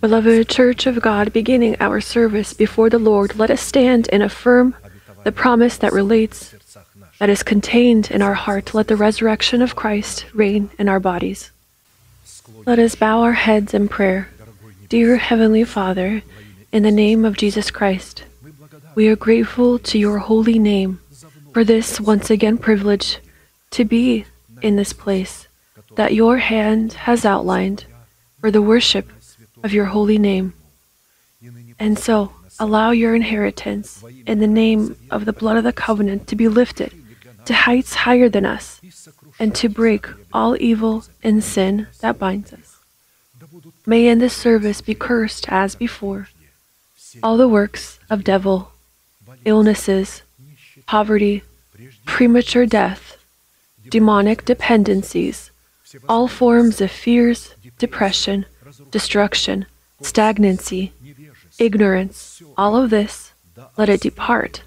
Beloved Church of God, beginning our service before the Lord, let us stand and affirm the promise that relates, that is contained in our heart. Let the resurrection of Christ reign in our bodies. Let us bow our heads in prayer. Dear Heavenly Father, in the name of Jesus Christ, we are grateful to your holy name for this once again privilege to be in this place that your hand has outlined for the worship of your holy name. And so, allow your inheritance in the name of the blood of the covenant to be lifted to heights higher than us and to break all evil and sin that binds us. May in this service be cursed as before all the works of devil, illnesses, poverty, premature death, demonic dependencies, all forms of fears, depression, destruction, stagnancy, ignorance, all of this, let it depart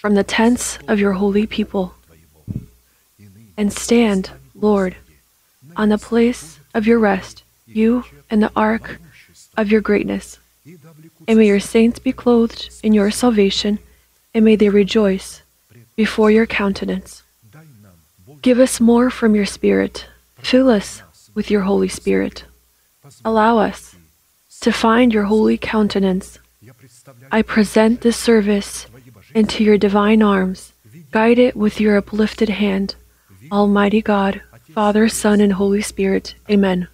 from the tents of your holy people. And stand, Lord, on the place of your rest, you and the ark of your greatness. And may your saints be clothed in your salvation, and may they rejoice before your countenance. Give us more from your Spirit. Fill us with your Holy Spirit. Allow us to find your holy countenance. I present this service into your divine arms. Guide it with your uplifted hand. Almighty God, Father, Son, and Holy Spirit. Amen.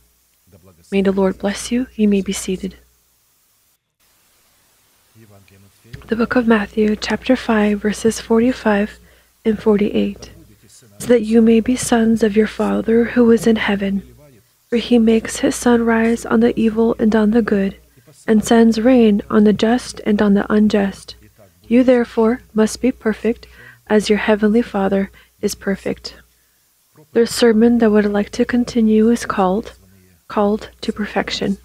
May the Lord bless you. You may be seated. The book of Matthew, chapter 5, verses 45 and 48. So that you may be sons of your Father who is in heaven. For he makes his sun rise on the evil and on the good, and sends rain on the just and on the unjust. You therefore must be perfect, as your heavenly Father is perfect. The sermon that I would like to continue is called Called to Perfection.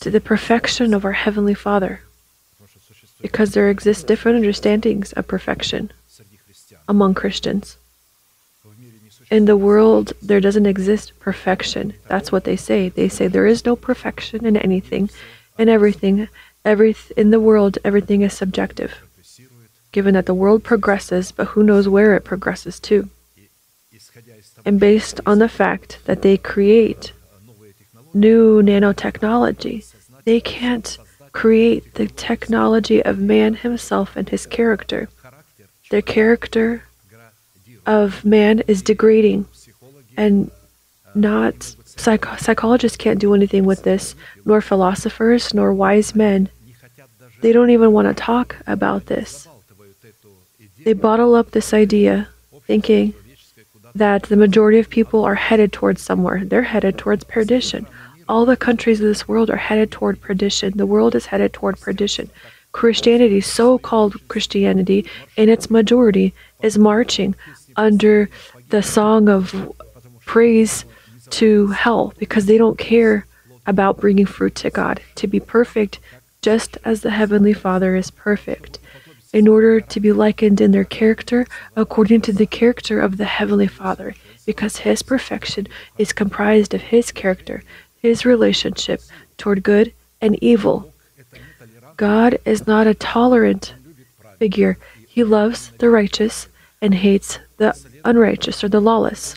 To the perfection of our Heavenly Father. Because there exist different understandings of perfection among Christians. In the world, there doesn't exist perfection. That's what they say. They say there is no perfection in anything, in everything. Every in the world, everything is subjective. Given that the world progresses, but who knows where it progresses to? And based on the fact that they create new nanotechnology, they can't create the technology of man himself and his character. their character of man is degrading, and not psych- psychologists can't do anything with this, nor philosophers, nor wise men. They don't even want to talk about this. They bottle up this idea, thinking that the majority of people are headed towards somewhere. They're headed towards perdition. All the countries of this world are headed toward perdition. The world is headed toward perdition. Christianity, so called Christianity, in its majority, is marching under the song of praise to hell because they don't care about bringing fruit to God. To be perfect, just as the Heavenly Father is perfect, in order to be likened in their character according to the character of the Heavenly Father, because His perfection is comprised of His character, His relationship toward good and evil. God is not a tolerant figure. He loves the righteous and hates the unrighteous or the lawless.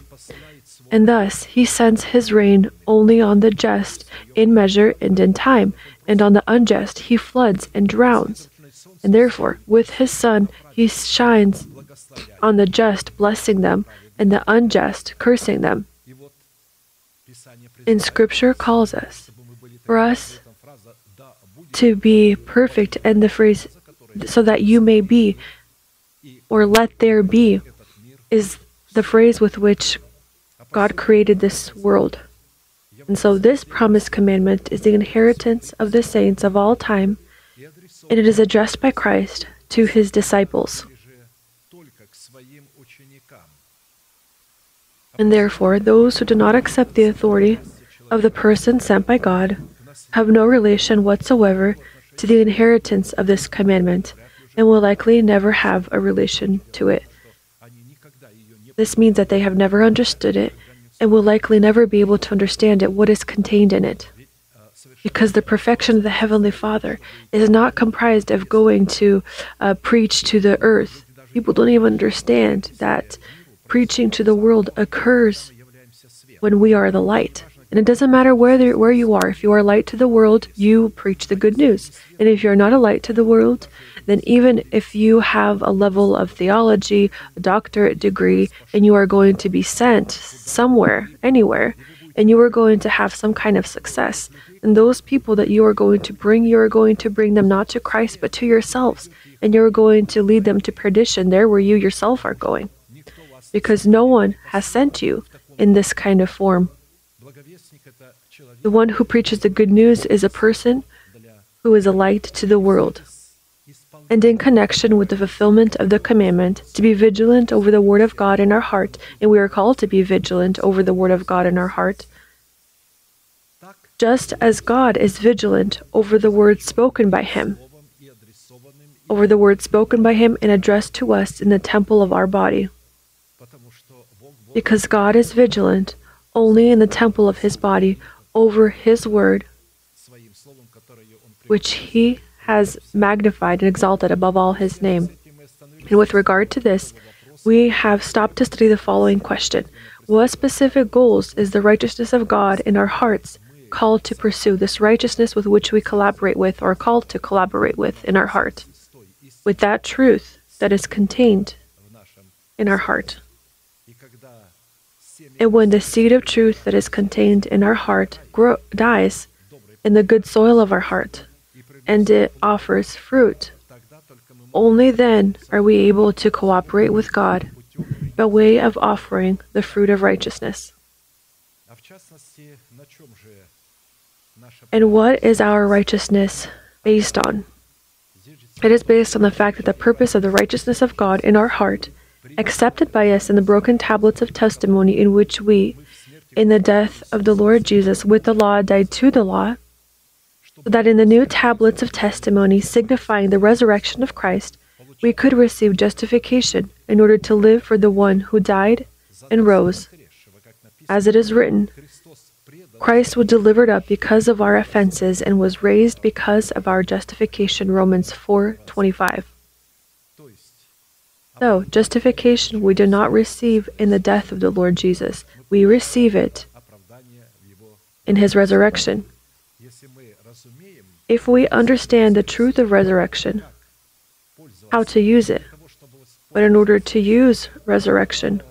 And thus he sends his rain only on the just in measure and in time, and on the unjust he floods and drowns. And therefore, with his sun he shines on the just, blessing them, and the unjust, cursing them. In Scripture calls us for us to be perfect, and the phrase so that you may be or let there be is the phrase with which God created this world. And so this promised commandment is the inheritance of the saints of all time, and it is addressed by Christ to his disciples. And therefore, those who do not accept the authority of the person sent by God have no relation whatsoever to the inheritance of this commandment and will likely never have a relation to it. This means that they have never understood it and will likely never be able to understand it, what is contained in it. Because the perfection of the Heavenly Father is not comprised of going to uh, preach to the earth. People don't even understand that preaching to the world occurs when we are the light. And it doesn't matter where, where you are. If you are light to the world, you preach the good news. And if you're not a light to the world, then even if you have a level of theology, a doctorate degree, and you are going to be sent somewhere, anywhere, and you are going to have some kind of success, and those people that you are going to bring, you are going to bring them not to Christ, but to yourselves. And you're going to lead them to perdition there where you yourself are going. Because no one has sent you in this kind of form. The one who preaches the good news is a person who is a light to the world. And in connection with the fulfillment of the commandment to be vigilant over the word of God in our heart, and we are called to be vigilant over the word of God in our heart, just as God is vigilant over the words spoken by Him, over the words spoken by Him and addressed to us in the temple of our body. Because God is vigilant only in the temple of His body over His word, which He has magnified and exalted above all His name. And with regard to this, we have stopped to study the following question What specific goals is the righteousness of God in our hearts called to pursue? This righteousness with which we collaborate with, or called to collaborate with in our heart, with that truth that is contained in our heart. And when the seed of truth that is contained in our heart grow, dies in the good soil of our heart, and it offers fruit, only then are we able to cooperate with God by way of offering the fruit of righteousness. And what is our righteousness based on? It is based on the fact that the purpose of the righteousness of God in our heart accepted by us in the broken tablets of testimony in which we, in the death of the Lord Jesus, with the law died to the law, so that in the new tablets of testimony signifying the resurrection of Christ, we could receive justification in order to live for the one who died and rose. As it is written, Christ was delivered up because of our offenses and was raised because of our justification. Romans 4:25. So, justification we do not receive in the death of the Lord Jesus. We receive it in his resurrection. If we understand the truth of resurrection, how to use it, but in order to use resurrection,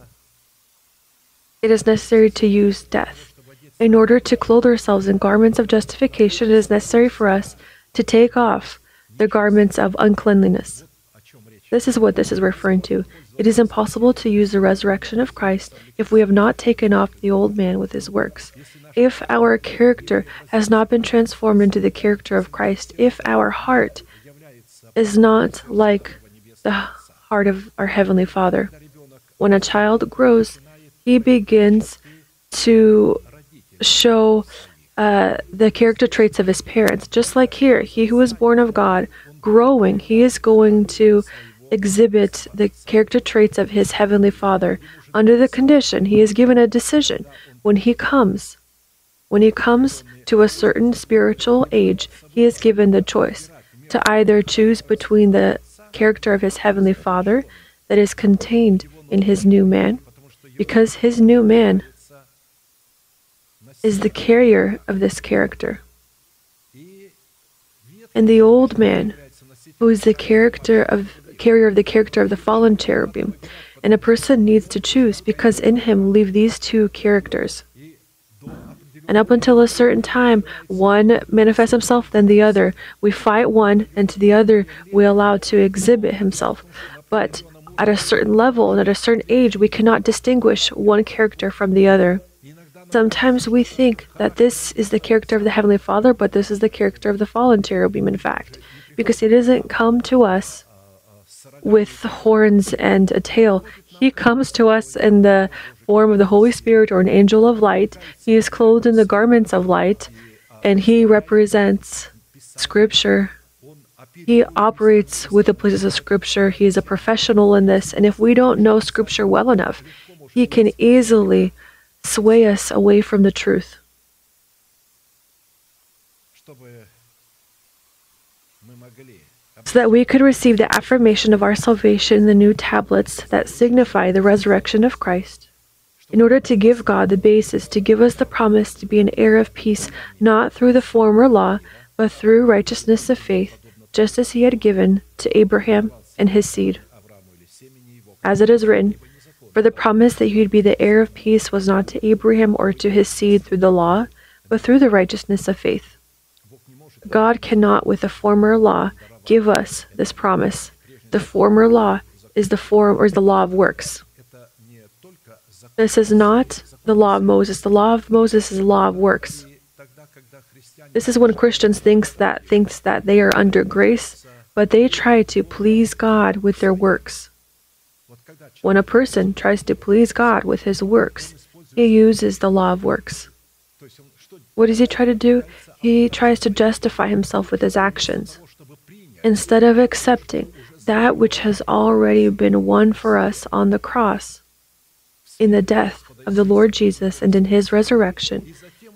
it is necessary to use death. In order to clothe ourselves in garments of justification, it is necessary for us to take off the garments of uncleanliness. This is what this is referring to. It is impossible to use the resurrection of Christ if we have not taken off the old man with his works. If our character has not been transformed into the character of Christ, if our heart is not like the heart of our Heavenly Father, when a child grows, he begins to show uh, the character traits of his parents. Just like here, he who is born of God, growing, he is going to exhibit the character traits of his heavenly Father under the condition he is given a decision when he comes. When he comes to a certain spiritual age, he is given the choice to either choose between the character of his heavenly Father that is contained in his new man, because his new man is the carrier of this character. And the old man, who is the character of carrier of the character of the fallen cherubim. And a person needs to choose because in him live these two characters. And up until a certain time, one manifests himself, then the other. We fight one, and to the other we allow to exhibit himself. But at a certain level and at a certain age, we cannot distinguish one character from the other. Sometimes we think that this is the character of the Heavenly Father, but this is the character of the fallen cherubim, in fact, because it doesn't come to us with horns and a tail. He comes to us in the form of the Holy Spirit or an angel of light. He is clothed in the garments of light, and he represents Scripture. He operates with the places of Scripture. He is a professional in this, and if we don't know Scripture well enough, he can easily sway us away from the truth. That we could receive the affirmation of our salvation in the new tablets that signify the resurrection of Christ, in order to give God the basis to give us the promise to be an heir of peace, not through the former law, but through righteousness of faith, just as he had given to Abraham and his seed. As it is written, For the promise that he would be the heir of peace was not to Abraham or to his seed through the law, but through the righteousness of faith. God cannot, with the former law, give us this promise. The former law is the form or is the law of works. This is not the law of Moses. The law of Moses is the law of works. This is when Christians thinks that thinks that they are under grace, but they try to please God with their works. When a person tries to please God with his works, he uses the law of works. What does he try to do? He tries to justify himself with his actions. Instead of accepting that which has already been won for us on the cross, in the death of the Lord Jesus and in his resurrection,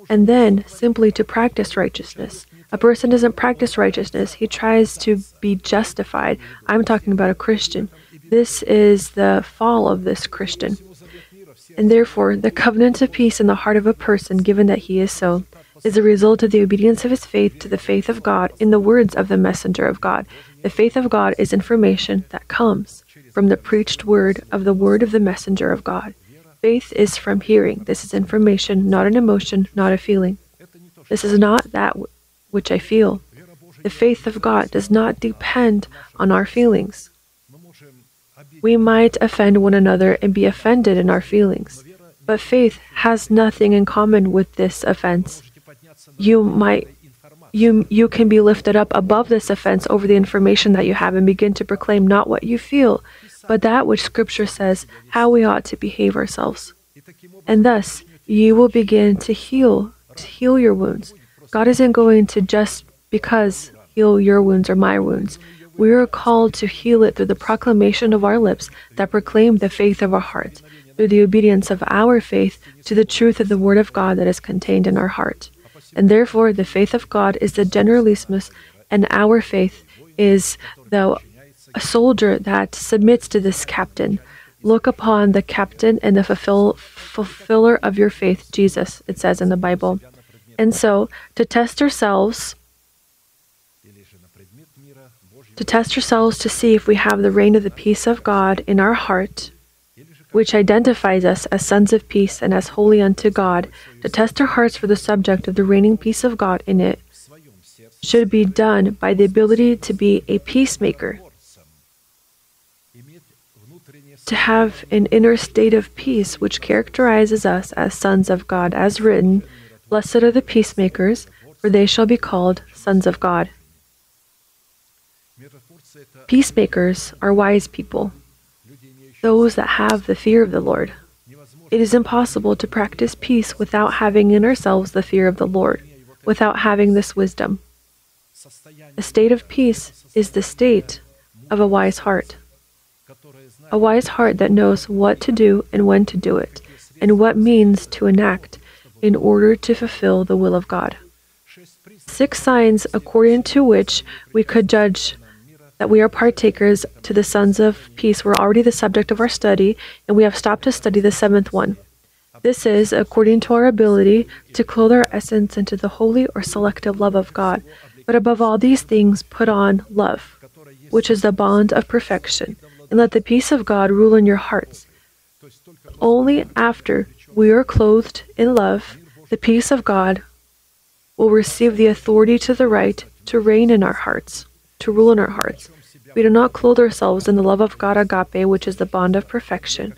and then simply to practice righteousness. A person doesn't practice righteousness, he tries to be justified. I'm talking about a Christian. This is the fall of this Christian. And therefore, the covenant of peace in the heart of a person, given that he is so, is a result of the obedience of his faith to the faith of God in the words of the messenger of God. The faith of God is information that comes from the preached word of the word of the messenger of God. Faith is from hearing. This is information, not an emotion, not a feeling. This is not that w- which I feel. The faith of God does not depend on our feelings. We might offend one another and be offended in our feelings, but faith has nothing in common with this offense. You might you you can be lifted up above this offense over the information that you have and begin to proclaim not what you feel, but that which Scripture says, how we ought to behave ourselves. And thus, you will begin to heal, to heal your wounds. God isn't going to just because heal your wounds or my wounds. We are called to heal it through the proclamation of our lips that proclaim the faith of our heart, through the obedience of our faith to the truth of the Word of God that is contained in our heart. And therefore, the faith of God is the generalismus, and our faith is the a soldier that submits to this captain. Look upon the captain and the fulfill, fulfiller of your faith, Jesus, it says in the Bible. And so, to test ourselves, to test ourselves to see if we have the reign of the peace of God in our heart, which identifies us as sons of peace and as holy unto God, to test our hearts for the subject of the reigning peace of God in it, should be done by the ability to be a peacemaker to have an inner state of peace which characterizes us as sons of God, as written, Blessed are the peacemakers, for they shall be called sons of God. Peacemakers are wise people, those that have the fear of the Lord. It is impossible to practice peace without having in ourselves the fear of the Lord, without having this wisdom. A state of peace is the state of a wise heart a wise heart that knows what to do and when to do it, and what means to enact in order to fulfill the will of God. Six signs according to which we could judge that we are partakers to the sons of peace were already the subject of our study, and we have stopped to study the seventh one. This is according to our ability to clothe our essence into the holy or selective love of God. But above all these things, put on love, which is the bond of perfection and let the peace of God rule in your hearts. Only after we are clothed in love, the peace of God will receive the authority to the right to reign in our hearts, to rule in our hearts. We do not clothe ourselves in the love of God agape, which is the bond of perfection.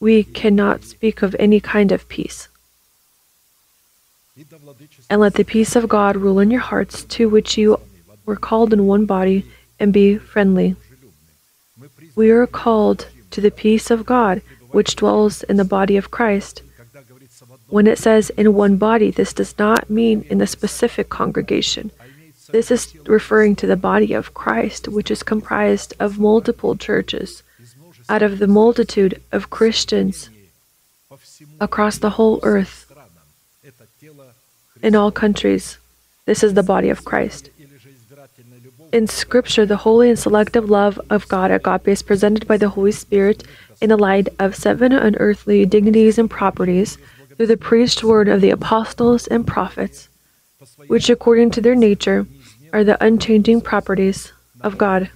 We cannot speak of any kind of peace. And let the peace of God rule in your hearts, to which you were called in one body, and be friendly. We are called to the peace of God, which dwells in the body of Christ. When it says in one body, this does not mean in a specific congregation. This is referring to the body of Christ, which is comprised of multiple churches. Out of the multitude of Christians across the whole earth, in all countries. This is the body of Christ. In Scripture, the holy and selective love of God, agape, is presented by the Holy Spirit in the light of seven unearthly dignities and properties through the preached word of the apostles and prophets, which, according to their nature, are the unchanging properties of God.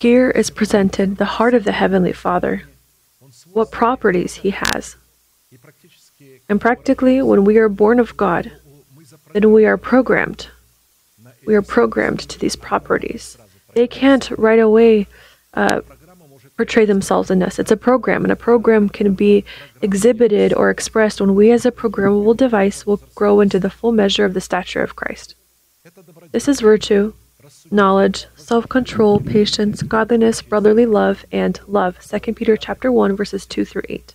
Here is presented the heart of the Heavenly Father, what properties He has. And practically, when we are born of God, then we are programmed. We are programmed to these properties. They can't right away uh, portray themselves in us. It's a program, and a program can be exhibited or expressed when we, as a programmable device, will grow into the full measure of the stature of Christ. This is virtue, knowledge, self-control, patience, godliness, brotherly love, and love. 2 Peter chapter 1 verses 2 through 8.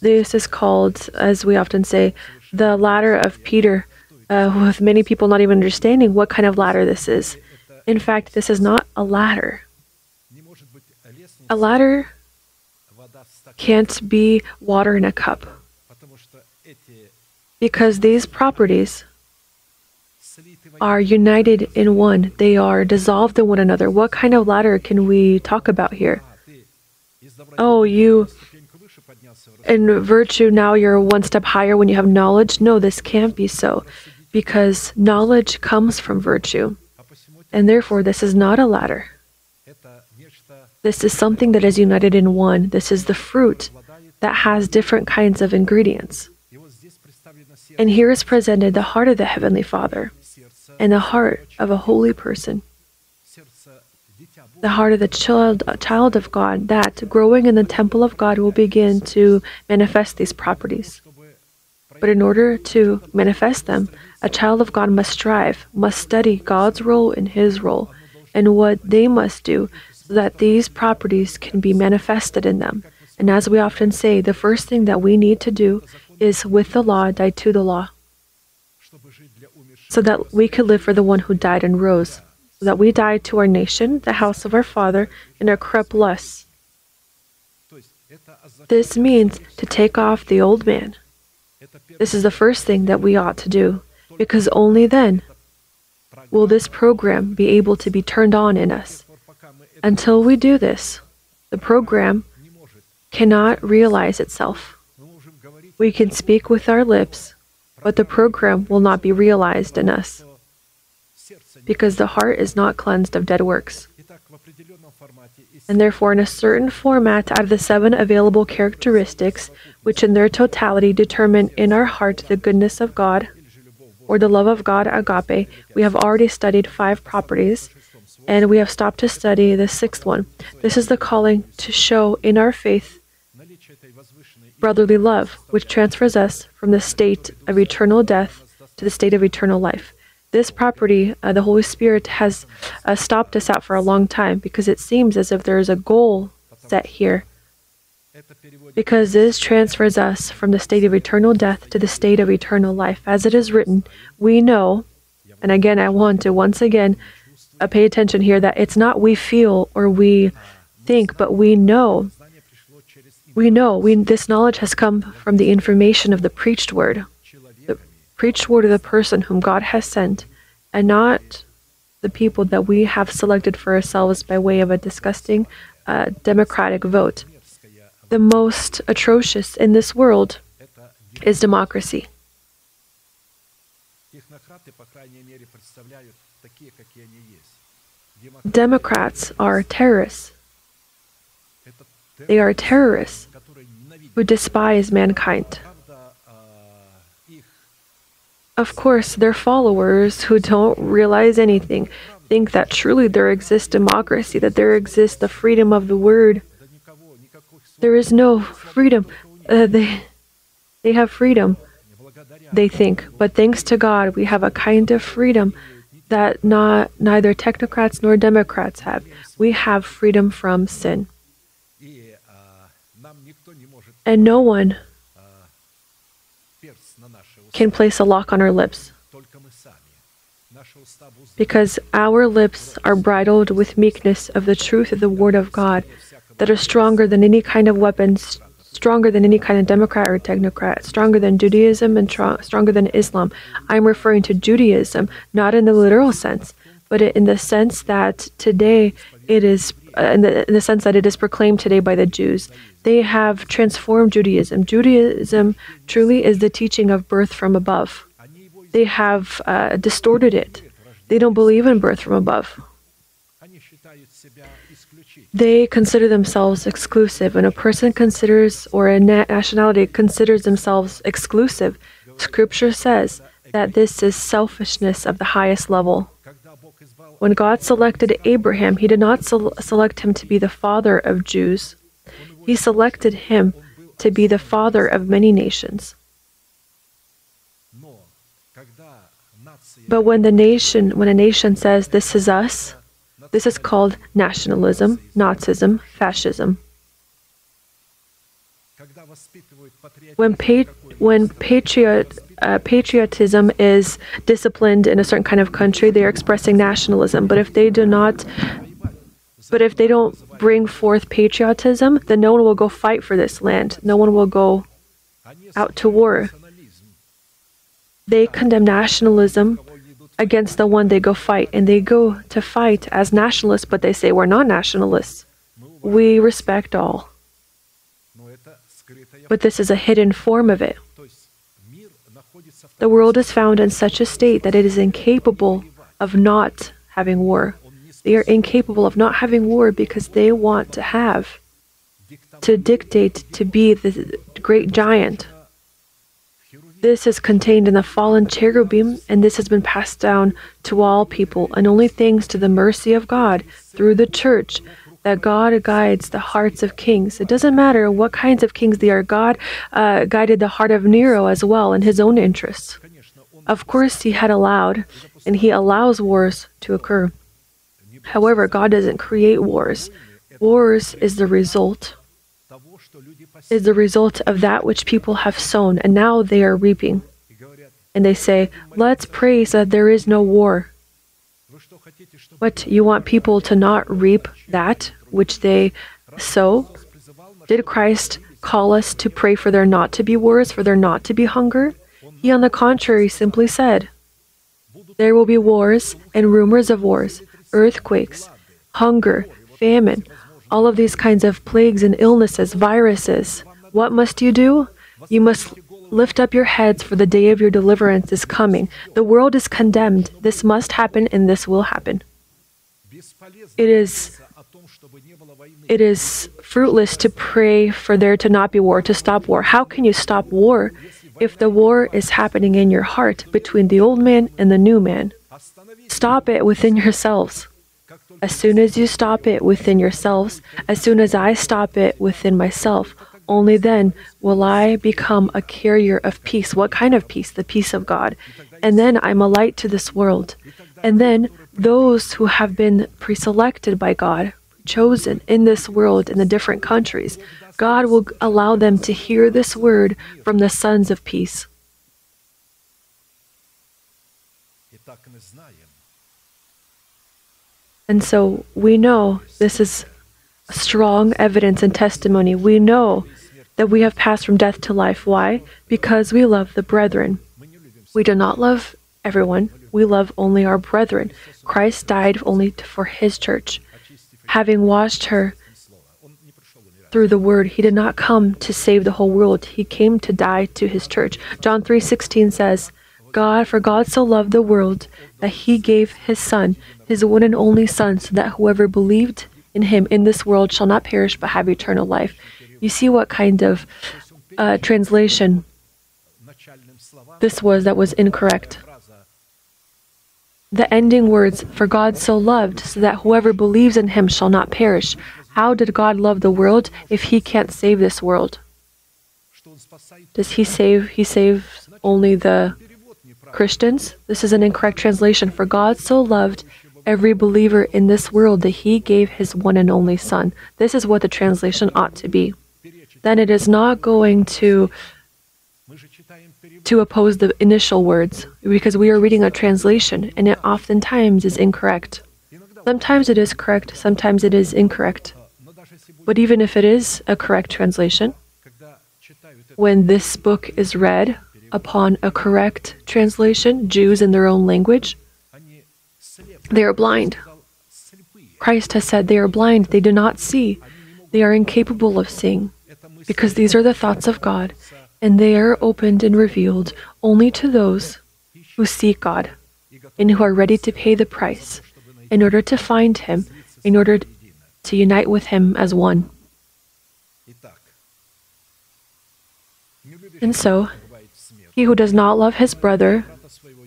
This is called, as we often say, the ladder of Peter, uh, with many people not even understanding what kind of ladder this is. In fact, this is not a ladder. A ladder can't be water in a cup because these properties are united in one. They are dissolved in one another. What kind of ladder can we talk about here? Oh, you in virtue now you're one step higher when you have knowledge. No, this can't be so because knowledge comes from virtue. And therefore, this is not a ladder. This is something that is united in one. This is the fruit that has different kinds of ingredients. And here is presented the heart of the Heavenly Father and the heart of a holy person, the heart of the child, child of God, that growing in the temple of God will begin to manifest these properties. But in order to manifest them, a child of God must strive, must study God's role and His role, and what they must do that these properties can be manifested in them. And as we often say, the first thing that we need to do is with the law, die to the law so that we could live for the one who died and rose, so that we die to our nation, the house of our father, and our corrupt lusts. This means to take off the old man. This is the first thing that we ought to do, because only then will this program be able to be turned on in us. Until we do this, the program cannot realize itself. We can speak with our lips, but the program will not be realized in us because the heart is not cleansed of dead works. And therefore, in a certain format, out of the seven available characteristics, which in their totality determine in our heart the goodness of God, or the love of God, agape, we have already studied five properties, and we have stopped to study the sixth one. This is the calling to show in our faith brotherly love, which transfers us from the state of eternal death to the state of eternal life. This property, uh, the Holy Spirit has uh, stopped us out for a long time because it seems as if there is a goal set here. Because this transfers us from the state of eternal death to the state of eternal life. As it is written, we know, and again, I want to once again uh, pay attention here that it's not we feel or we think, but we know we know we, this knowledge has come from the information of the preached word, the preached word of the person whom God has sent, and not the people that we have selected for ourselves by way of a disgusting uh, democratic vote. The most atrocious in this world is democracy. Democrats are terrorists. They are terrorists who despise mankind. Of course, their followers who don't realize anything think that truly there exists democracy, that there exists the freedom of the word. There is no freedom. Uh, they, they have freedom, they think. But thanks to God, we have a kind of freedom that not neither technocrats nor Democrats have. We have freedom from sin. And no one can place a lock on our lips because our lips are bridled with meekness of the truth of the Word of God. that are stronger than any kind of weapons, stronger than any kind of Democrat or technocrat, stronger than Judaism and tr- stronger than Islam. I'm referring to Judaism, not in the literal sense, but in the sense that today it is, uh, in, the, in the sense that it is proclaimed today by the Jews. They have transformed Judaism. Judaism truly is the teaching of birth from above. They have uh, distorted it. They don't believe in birth from above. They consider themselves exclusive. When a person considers, or a nationality considers themselves exclusive, Scripture says that this is selfishness of the highest level. When God selected Abraham, He did not select him to be the father of Jews, He selected him to be the father of many nations. But when the nation, when a nation says, This is us, this is called nationalism, Nazism, fascism. When, pa- when patriot, uh, patriotism is disciplined in a certain kind of country, they are expressing nationalism. But if they do not, but if they don't bring forth patriotism, then no one will go fight for this land. No one will go out to war. They condemn nationalism against the one they go fight, and they go to fight as nationalists, but they say we're not nationalists. We respect all. But this is a hidden form of it. The world is found in such a state that it is incapable of not having war. They are incapable of not having war because they want to have, to dictate, to be the great giant. This is contained in the fallen cherubim, and this has been passed down to all people, and only thanks to the mercy of God through the church that God guides the hearts of kings. It doesn't matter what kinds of kings they are. God uh, guided the heart of Nero as well in his own interests. Of course, he had allowed, and he allows wars to occur. However, God doesn't create wars. Wars is the result is the result of that which people have sown, and now they are reaping. And they say, Let's pray so that there is no war. What, you want people to not reap that which they sow? Did Christ call us to pray for there not to be wars, for there not to be hunger? He, on the contrary, simply said, There will be wars and rumors of wars, earthquakes, hunger, famine, all of these kinds of plagues and illnesses, viruses, what must you do? You must lift up your heads, for the day of your deliverance is coming. The world is condemned. This must happen, and this will happen. It is it is fruitless to pray for there to not be war, to stop war. How can you stop war if the war is happening in your heart between the old man and the new man? Stop it within yourselves. As soon as you stop it within yourselves, as soon as I stop it within myself, only then will I become a carrier of peace. What kind of peace? The peace of God. And then I'm a light to this world. And then those who have been preselected by God, chosen in this world in the different countries, God will allow them to hear this word from the sons of peace. And so we know this is strong evidence and testimony. We know that we have passed from death to life. Why? Because we love the brethren. We do not love everyone, we love only our brethren. Christ died only for his church. Having washed her through the word, he did not come to save the whole world. He came to die to his church. John 3:16 says, God, for God so loved the world that he gave his Son, his one and only Son, so that whoever believed in him in this world shall not perish but have eternal life. You see what kind of uh, translation this was that was incorrect. The ending words, for God so loved, so that whoever believes in him shall not perish. How did God love the world if he can't save this world? Does he save he saves only the Christians, this is an incorrect translation. For God so loved every believer in this world that he gave his one and only Son. This is what the translation ought to be. Then it is not going to to oppose the initial words because we are reading a translation and it oftentimes is incorrect. Sometimes it is correct, sometimes it is incorrect. But even if it is a correct translation, when this book is read upon a correct translation, Jews in their own language, they are blind. Christ has said they are blind, they do not see, they are incapable of seeing, because these are the thoughts of God, and they are opened and revealed only to those who seek God and who are ready to pay the price in order to find Him, in order to unite with Him as one. And so, he who does not love his brother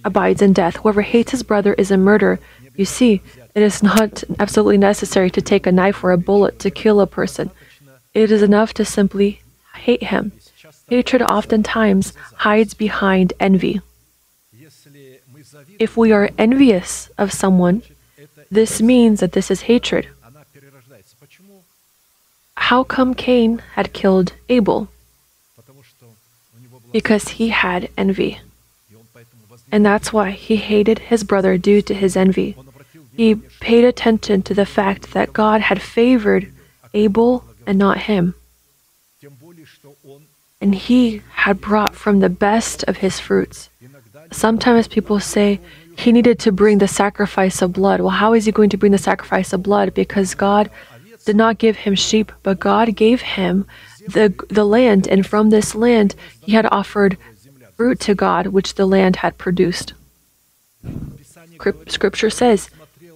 abides in death. Whoever hates his brother is a murderer. You see, it is not absolutely necessary to take a knife or a bullet to kill a person. It is enough to simply hate him. Hatred oftentimes hides behind envy. If we are envious of someone, this means that this is hatred. How come Cain had killed Abel? Because he had envy. And that's why he hated his brother due to his envy. He paid attention to the fact that God had favored Abel and not him. And he had brought from the best of his fruits. Sometimes people say he needed to bring the sacrifice of blood. Well, how is he going to bring the sacrifice of blood? Because God did not give him sheep, but God gave him the, the land, and from this land he had offered fruit to God which the land had produced. Scripture says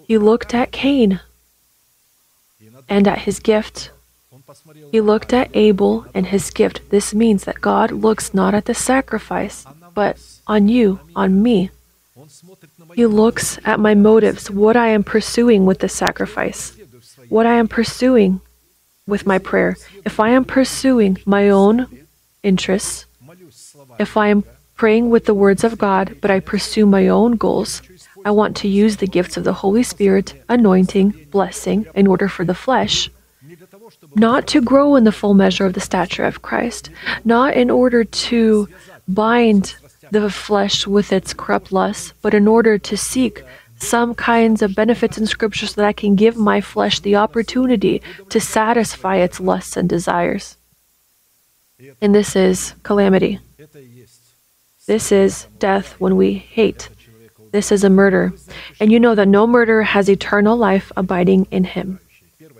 he looked at Cain and at his gift. He looked at Abel and his gift. This means that God looks not at the sacrifice, but on you, on me. He looks at my motives, what I am pursuing with the sacrifice, what I am pursuing with my prayer. If I am pursuing my own interests, if I am praying with the words of God, but I pursue my own goals, I want to use the gifts of the Holy Spirit, anointing, blessing, in order for the flesh, not to grow in the full measure of the stature of Christ, not in order to bind the flesh with its corrupt lusts, but in order to seek some kinds of benefits in Scripture so that I can give my flesh the opportunity to satisfy its lusts and desires. And this is calamity. This is death when we hate. This is a murder. And you know that no murderer has eternal life abiding in him.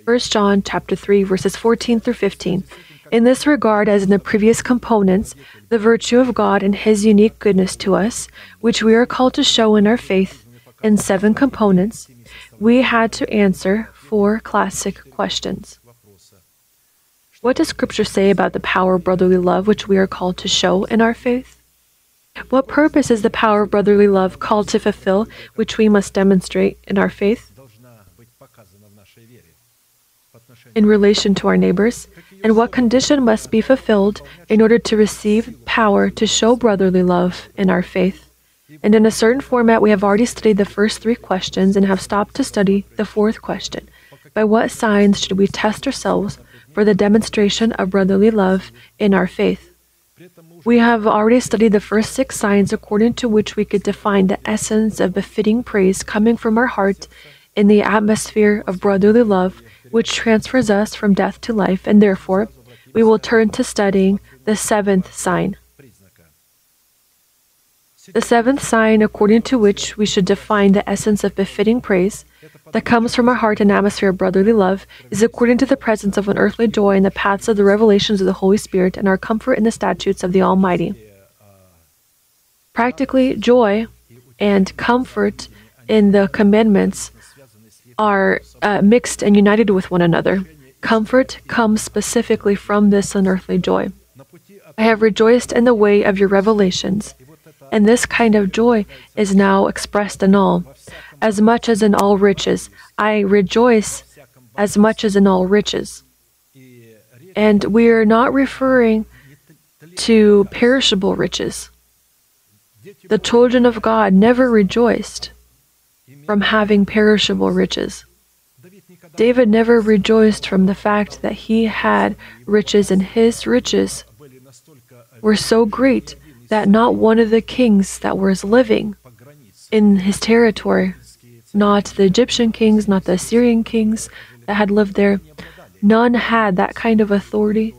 1 John chapter 3 verses 14 through 15. In this regard, as in the previous components, the virtue of God and his unique goodness to us, which we are called to show in our faith in seven components, we had to answer four classic questions. What does Scripture say about the power of brotherly love which we are called to show in our faith? What purpose is the power of brotherly love called to fulfill, which we must demonstrate in our faith? In relation to our neighbors, and what condition must be fulfilled in order to receive power to show brotherly love in our faith? And in a certain format, we have already studied the first three questions and have stopped to study the fourth question. By what signs should we test ourselves for the demonstration of brotherly love in our faith? We have already studied the first six signs according to which we could define the essence of befitting praise coming from our heart in the atmosphere of brotherly love, which transfers us from death to life, and therefore we will turn to studying the seventh sign. The seventh sign, according to which we should define the essence of befitting praise, that comes from our heart and atmosphere of brotherly love is according to the presence of an earthly joy in the paths of the revelations of the Holy Spirit and our comfort in the statutes of the Almighty. Practically, joy and comfort in the commandments are uh, mixed and united with one another. Comfort comes specifically from this unearthly joy. I have rejoiced in the way of your revelations, and this kind of joy is now expressed in all as much as in all riches. I rejoice as much as in all riches. And we are not referring to perishable riches. The children of God never rejoiced from having perishable riches. David never rejoiced from the fact that he had riches, and his riches were so great that not one of the kings that was living in his territory not the Egyptian kings, not the Assyrian kings that had lived there, None had that kind of authority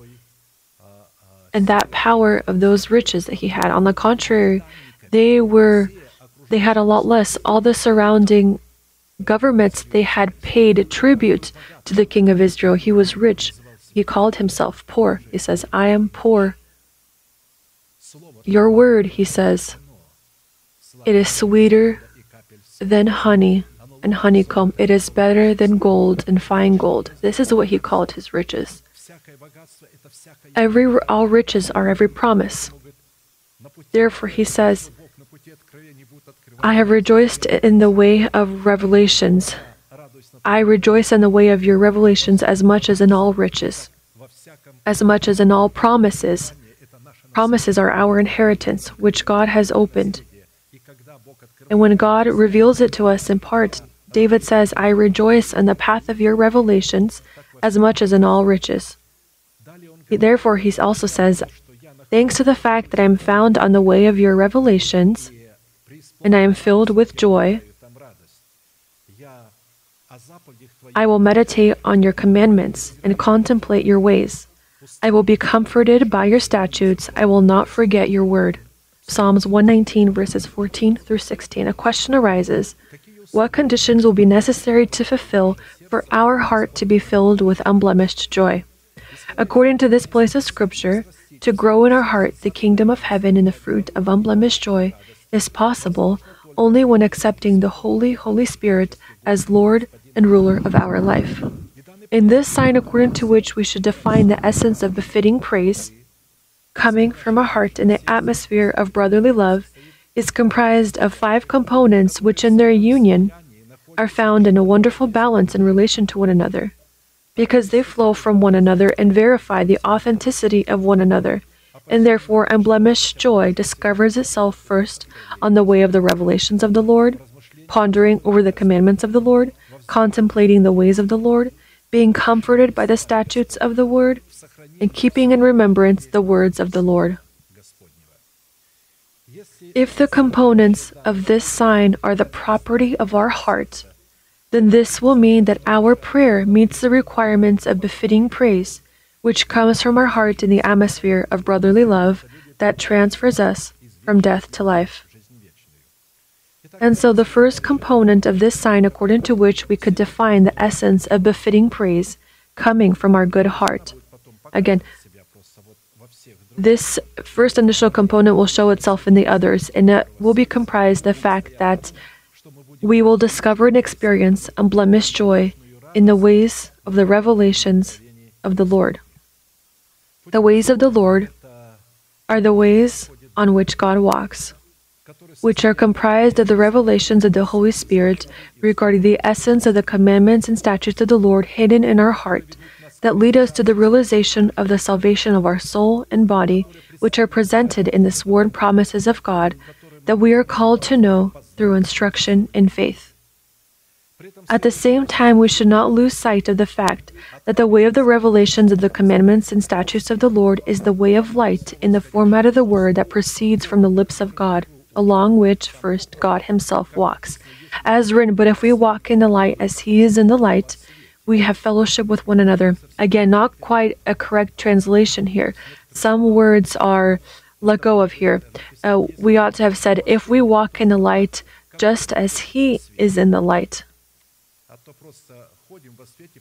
and that power of those riches that he had. On the contrary, they were they had a lot less. All the surrounding governments they had paid tribute to the king of Israel. He was rich. He called himself poor. He says, "I am poor." Your word, he says, it is sweeter than honey and honeycomb. It is better than gold and fine gold. This is what he called his riches. Every all riches are every promise. Therefore, he says, I have rejoiced in the way of revelations. I rejoice in the way of your revelations as much as in all riches, as much as in all promises. Promises are our inheritance, which God has opened. And when God reveals it to us in part, David says, I rejoice in the path of your revelations as much as in all riches. Therefore, he also says, Thanks to the fact that I am found on the way of your revelations, and I am filled with joy, I will meditate on your commandments and contemplate your ways. I will be comforted by your statutes. I will not forget your word. Psalms 119, verses 14 through 16. A question arises What conditions will be necessary to fulfill for our heart to be filled with unblemished joy? According to this place of Scripture, to grow in our heart the kingdom of heaven and the fruit of unblemished joy is possible only when accepting the Holy, Holy Spirit as Lord and ruler of our life. In this sign, according to which we should define the essence of befitting praise, coming from a heart in the atmosphere of brotherly love, is comprised of five components which, in their union, are found in a wonderful balance in relation to one another because they flow from one another and verify the authenticity of one another, and therefore unblemished joy discovers itself first on the way of the revelations of the Lord, pondering over the commandments of the Lord, contemplating the ways of the Lord, being comforted by the statutes of the Word, and keeping in remembrance the words of the Lord. If the components of this sign are the property of our heart, then this will mean that our prayer meets the requirements of befitting praise, which comes from our heart in the atmosphere of brotherly love that transfers us from death to life. And so, the first component of this sign, according to which we could define the essence of befitting praise, coming from our good heart. Again, this first initial component will show itself in the others, and it will be comprised the fact that we will discover and experience unblemished joy in the ways of the revelations of the Lord. The ways of the Lord are the ways on which God walks, which are comprised of the revelations of the Holy Spirit regarding the essence of the commandments and statutes of the Lord hidden in our heart that lead us to the realization of the salvation of our soul and body, which are presented in the sworn promises of God that we are called to know through instruction in faith. At the same time, we should not lose sight of the fact that the way of the revelations of the commandments and statutes of the Lord is the way of light in the format of the word that proceeds from the lips of God, along which first God Himself walks. As written, but if we walk in the light as He is in the light, we have fellowship with one another. Again, not quite a correct translation here. Some words are let go of here. Uh, we ought to have said, if we walk in the light just as He is in the light.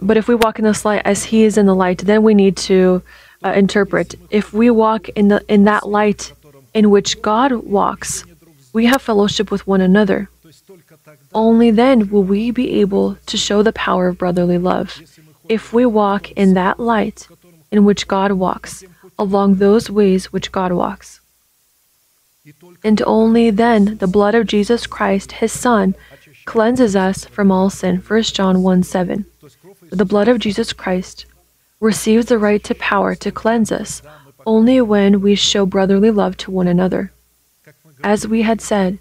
But if we walk in the light as He is in the light, then we need to uh, interpret. If we walk in the in that light in which God walks, we have fellowship with one another. Only then will we be able to show the power of brotherly love. If we walk in that light in which God walks, along those ways which God walks. And only then the blood of Jesus Christ, his Son, cleanses us from all sin. 1 John 1 7. The blood of Jesus Christ receives the right to power to cleanse us only when we show brotherly love to one another. As we had said,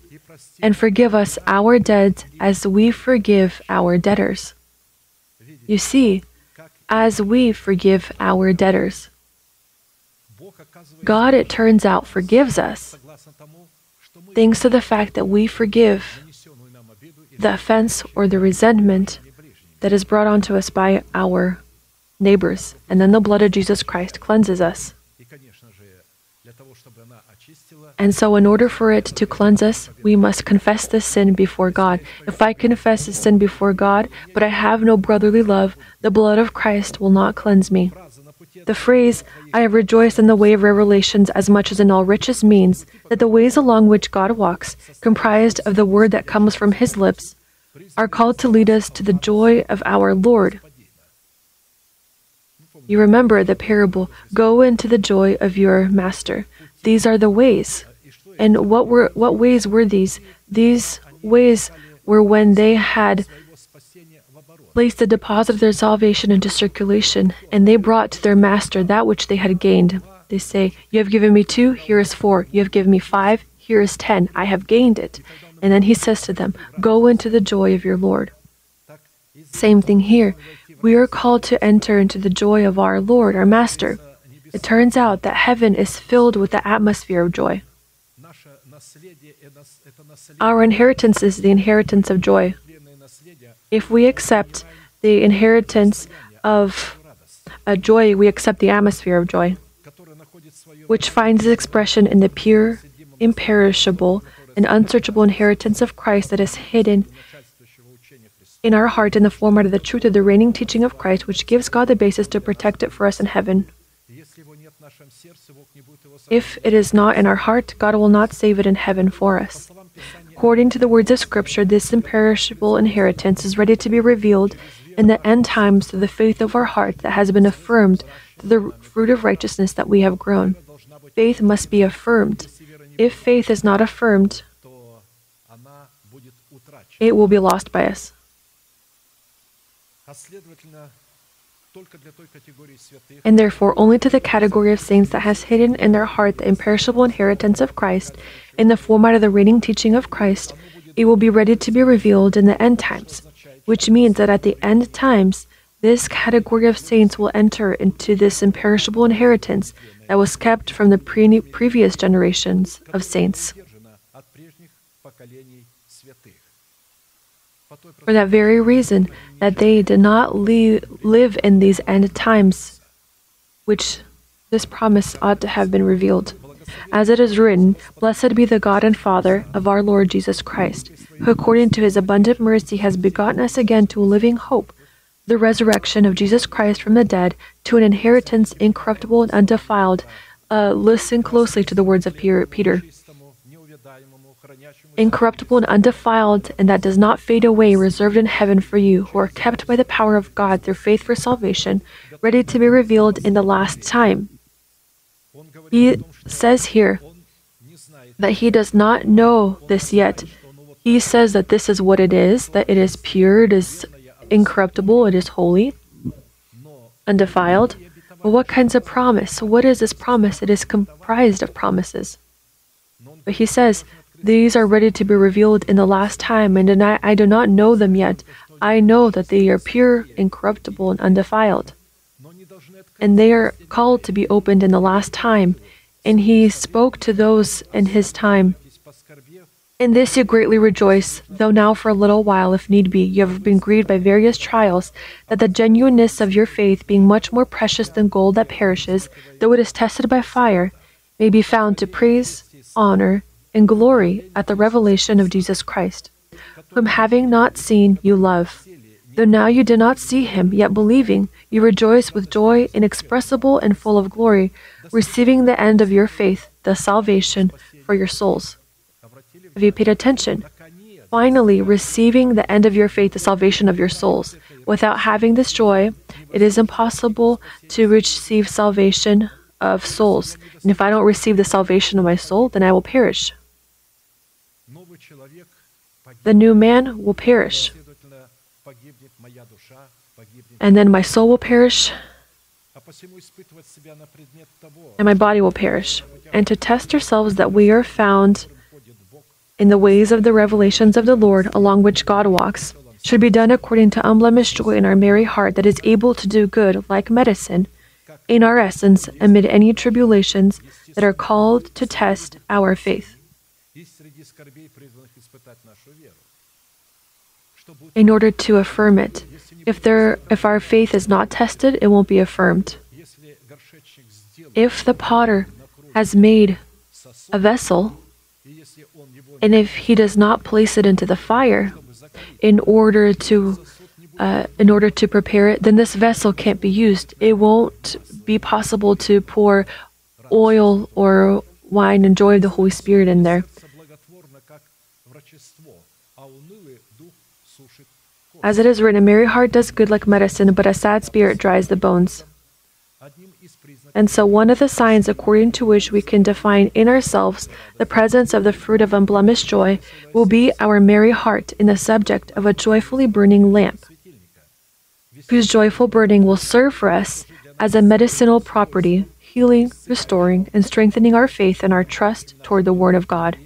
and forgive us our debts as we forgive our debtors. You see, as we forgive our debtors. God, it turns out, forgives us, thanks to the fact that we forgive the offense or the resentment that is brought onto us by our neighbors, and then the blood of Jesus Christ cleanses us. And so, in order for it to cleanse us, we must confess this sin before God. If I confess this sin before God, but I have no brotherly love, the blood of Christ will not cleanse me. The phrase, I have rejoiced in the way of revelations as much as in all riches, means that the ways along which God walks, comprised of the word that comes from his lips, are called to lead us to the joy of our Lord. You remember the parable, Go into the joy of your master. These are the ways. And what were what ways were these? These ways were when they had placed the deposit of their salvation into circulation, and they brought to their master that which they had gained. They say, You have given me two, here is four. You have given me five, here is ten. I have gained it. And then he says to them, Go into the joy of your Lord. Same thing here. We are called to enter into the joy of our Lord, our Master. It turns out that heaven is filled with the atmosphere of joy. Our inheritance is the inheritance of joy. If we accept the inheritance of a joy, we accept the atmosphere of joy, which finds its expression in the pure, imperishable, and unsearchable inheritance of Christ that is hidden in our heart in the format of the truth of the reigning teaching of Christ, which gives God the basis to protect it for us in heaven. If it is not in our heart, God will not save it in heaven for us. According to the words of Scripture, this imperishable inheritance is ready to be revealed in the end times through the faith of our heart that has been affirmed through the fruit of righteousness that we have grown. Faith must be affirmed. If faith is not affirmed, it will be lost by us. And therefore, only to the category of saints that has hidden in their heart the imperishable inheritance of Christ, in the format of the reigning teaching of Christ, it will be ready to be revealed in the end times, which means that at the end times, this category of saints will enter into this imperishable inheritance that was kept from the pre- previous generations of saints. For that very reason, that they did not live in these end times, which this promise ought to have been revealed. As it is written, Blessed be the God and Father of our Lord Jesus Christ, who according to his abundant mercy has begotten us again to a living hope, the resurrection of Jesus Christ from the dead, to an inheritance incorruptible and undefiled. Uh, listen closely to the words of Peter incorruptible and undefiled, and that does not fade away, reserved in heaven for you, who are kept by the power of God through faith for salvation, ready to be revealed in the last time. He says here that he does not know this yet. He says that this is what it is, that it is pure, it is incorruptible, it is holy, undefiled. But what kinds of promise? What is this promise? It is comprised of promises. But he says, these are ready to be revealed in the last time, and I, I do not know them yet. I know that they are pure, incorruptible, and undefiled. And they are called to be opened in the last time. And he spoke to those in his time. In this you greatly rejoice, though now for a little while, if need be, you have been grieved by various trials, that the genuineness of your faith, being much more precious than gold that perishes, though it is tested by fire, may be found to praise, honor, and glory at the revelation of Jesus Christ, whom having not seen you love. Though now you do not see him, yet believing, you rejoice with joy inexpressible and full of glory, receiving the end of your faith, the salvation for your souls. Have you paid attention? Finally, receiving the end of your faith, the salvation of your souls. Without having this joy, it is impossible to receive salvation of souls. And if I don't receive the salvation of my soul, then I will perish the new man will perish. And then my soul will perish, and my body will perish. And to test ourselves that we are found in the ways of the revelations of the Lord along which God walks should be done according to unblemished joy in our merry heart that is able to do good like medicine in our essence amid any tribulations that are called to test our faith. in order to affirm it. If, there, if our faith is not tested, it won't be affirmed. If the potter has made a vessel, and if he does not place it into the fire in order to uh, in order to prepare it, then this vessel can't be used. It won't be possible to pour oil or wine and joy of the Holy Spirit in there. As it is written, a merry heart does good like medicine, but a sad spirit dries the bones. And so, one of the signs according to which we can define in ourselves the presence of the fruit of unblemished joy will be our merry heart in the subject of a joyfully burning lamp, whose joyful burning will serve for us as a medicinal property, healing, restoring, and strengthening our faith and our trust toward the Word of God.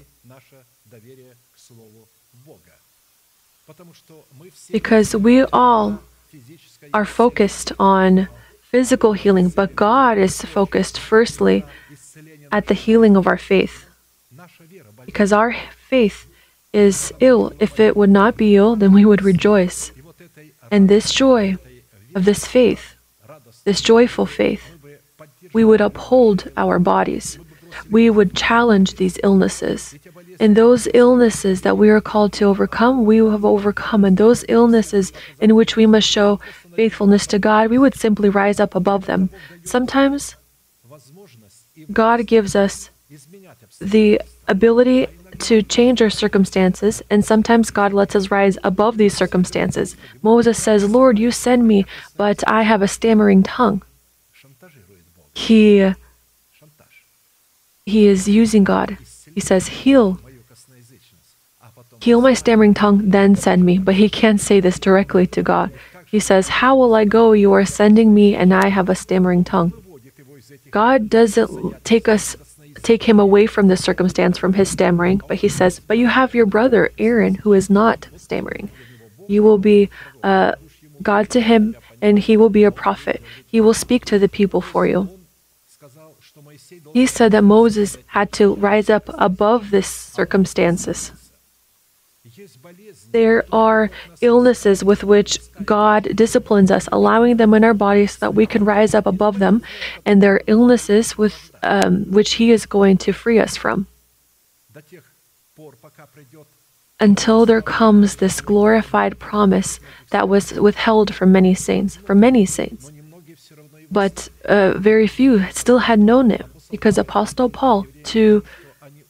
because we all are focused on physical healing, but God is focused firstly at the healing of our faith. Because our faith is ill. If it would not be ill, then we would rejoice. And this joy of this faith, this joyful faith, we would uphold our bodies. We would challenge these illnesses in those illnesses that we are called to overcome, we have overcome. And those illnesses in which we must show faithfulness to God, we would simply rise up above them. Sometimes God gives us the ability to change our circumstances, and sometimes God lets us rise above these circumstances. Moses says, Lord, you send me, but I have a stammering tongue. He, he is using God. He says, Heal Heal my stammering tongue, then send me. But he can't say this directly to God. He says, How will I go? You are sending me, and I have a stammering tongue. God doesn't take us take him away from this circumstance from his stammering, but he says, But you have your brother Aaron who is not stammering. You will be uh, God to him, and he will be a prophet. He will speak to the people for you. He said that Moses had to rise up above this circumstances there are illnesses with which God disciplines us, allowing them in our bodies so that we can rise up above them, and there are illnesses with um, which He is going to free us from. Until there comes this glorified promise that was withheld from many saints, from many saints, but uh, very few still had known it, because Apostle Paul, to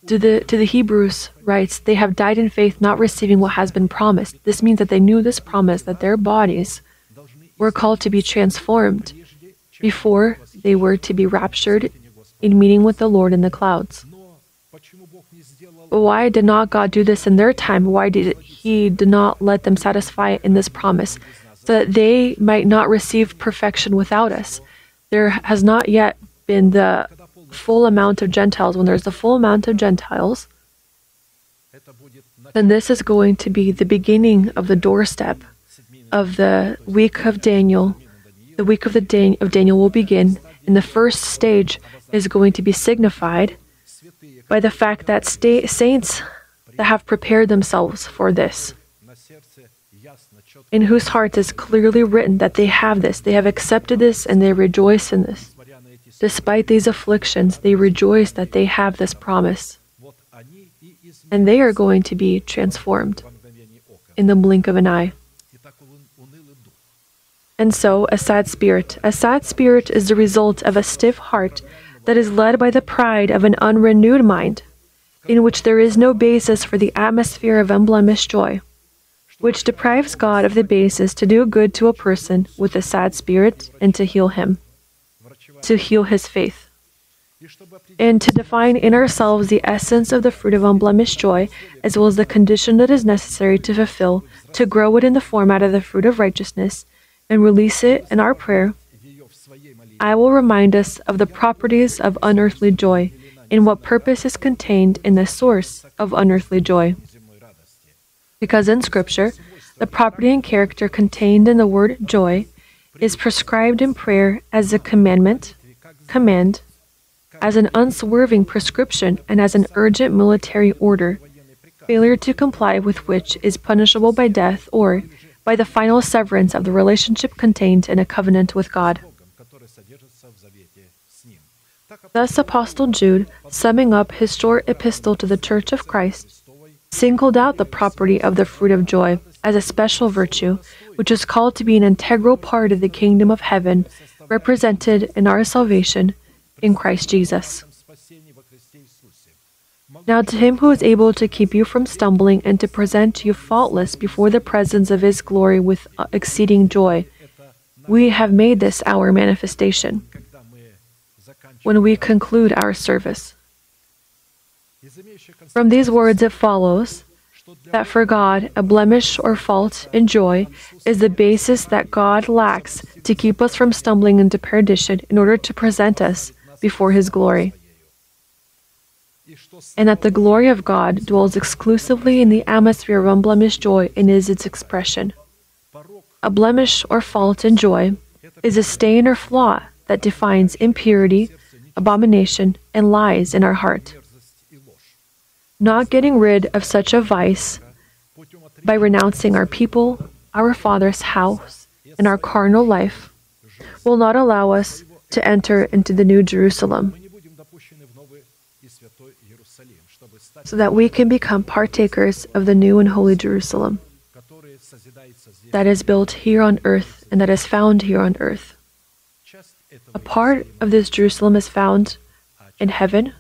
to the to the Hebrews writes, they have died in faith, not receiving what has been promised. This means that they knew this promise that their bodies were called to be transformed before they were to be raptured in meeting with the Lord in the clouds. Why did not God do this in their time? Why did He did not let them satisfy in this promise, so that they might not receive perfection without us? There has not yet been the full amount of Gentiles, when there's the full amount of Gentiles, then this is going to be the beginning of the doorstep of the week of Daniel. The week of the Dan- of Daniel will begin, and the first stage is going to be signified by the fact that sta- saints that have prepared themselves for this, in whose hearts is clearly written that they have this, they have accepted this, and they rejoice in this. Despite these afflictions, they rejoice that they have this promise. And they are going to be transformed in the blink of an eye. And so, a sad spirit. A sad spirit is the result of a stiff heart that is led by the pride of an unrenewed mind, in which there is no basis for the atmosphere of unblemished joy, which deprives God of the basis to do good to a person with a sad spirit and to heal him to heal his faith. And to define in ourselves the essence of the fruit of unblemished joy, as well as the condition that is necessary to fulfill, to grow it in the form of the fruit of righteousness, and release it in our prayer, I will remind us of the properties of unearthly joy and what purpose is contained in the source of unearthly joy. Because in Scripture, the property and character contained in the word joy is prescribed in prayer as a commandment, command, as an unswerving prescription, and as an urgent military order, failure to comply with which is punishable by death or by the final severance of the relationship contained in a covenant with God. Thus, Apostle Jude, summing up his short epistle to the Church of Christ, singled out the property of the fruit of joy as a special virtue, which is called to be an integral part of the kingdom of heaven, represented in our salvation in Christ Jesus. Now, to him who is able to keep you from stumbling and to present you faultless before the presence of his glory with uh, exceeding joy, we have made this our manifestation when we conclude our service. From these words, it follows that for God, a blemish or fault in joy is the basis that God lacks to keep us from stumbling into perdition in order to present us before His glory. And that the glory of God dwells exclusively in the atmosphere of unblemished joy and is its expression. A blemish or fault in joy is a stain or flaw that defines impurity, abomination, and lies in our heart not getting rid of such a vice by renouncing our people, our father's house, and our carnal life, will not allow us to enter into the New Jerusalem so that we can become partakers of the new and holy Jerusalem that is built here on earth and that is found here on earth. A part of this Jerusalem is found in heaven,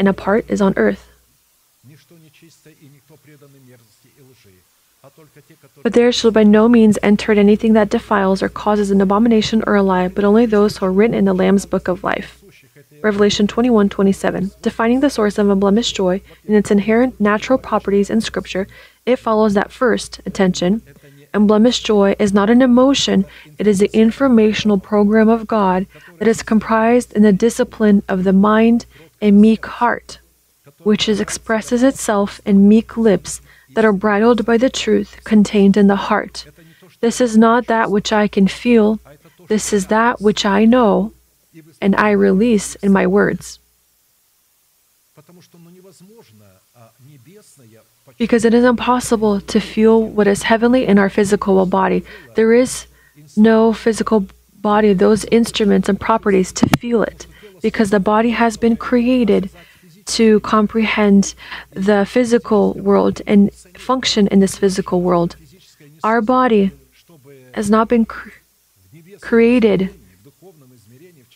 and a part is on earth. But there shall by no means enter anything that defiles or causes an abomination or a lie, but only those who are written in the Lamb's book of life. Revelation 21:27. Defining the source of unblemished joy and its inherent natural properties in Scripture, it follows that first, attention, unblemished joy is not an emotion, it is the informational program of God that is comprised in the discipline of the mind a meek heart, which is expresses itself in meek lips that are bridled by the truth contained in the heart. This is not that which I can feel, this is that which I know, and I release in my words. Because it is impossible to feel what is heavenly in our physical body. There is no physical body, those instruments and properties to feel it because the body has been created to comprehend the physical world and function in this physical world. Our body has not been created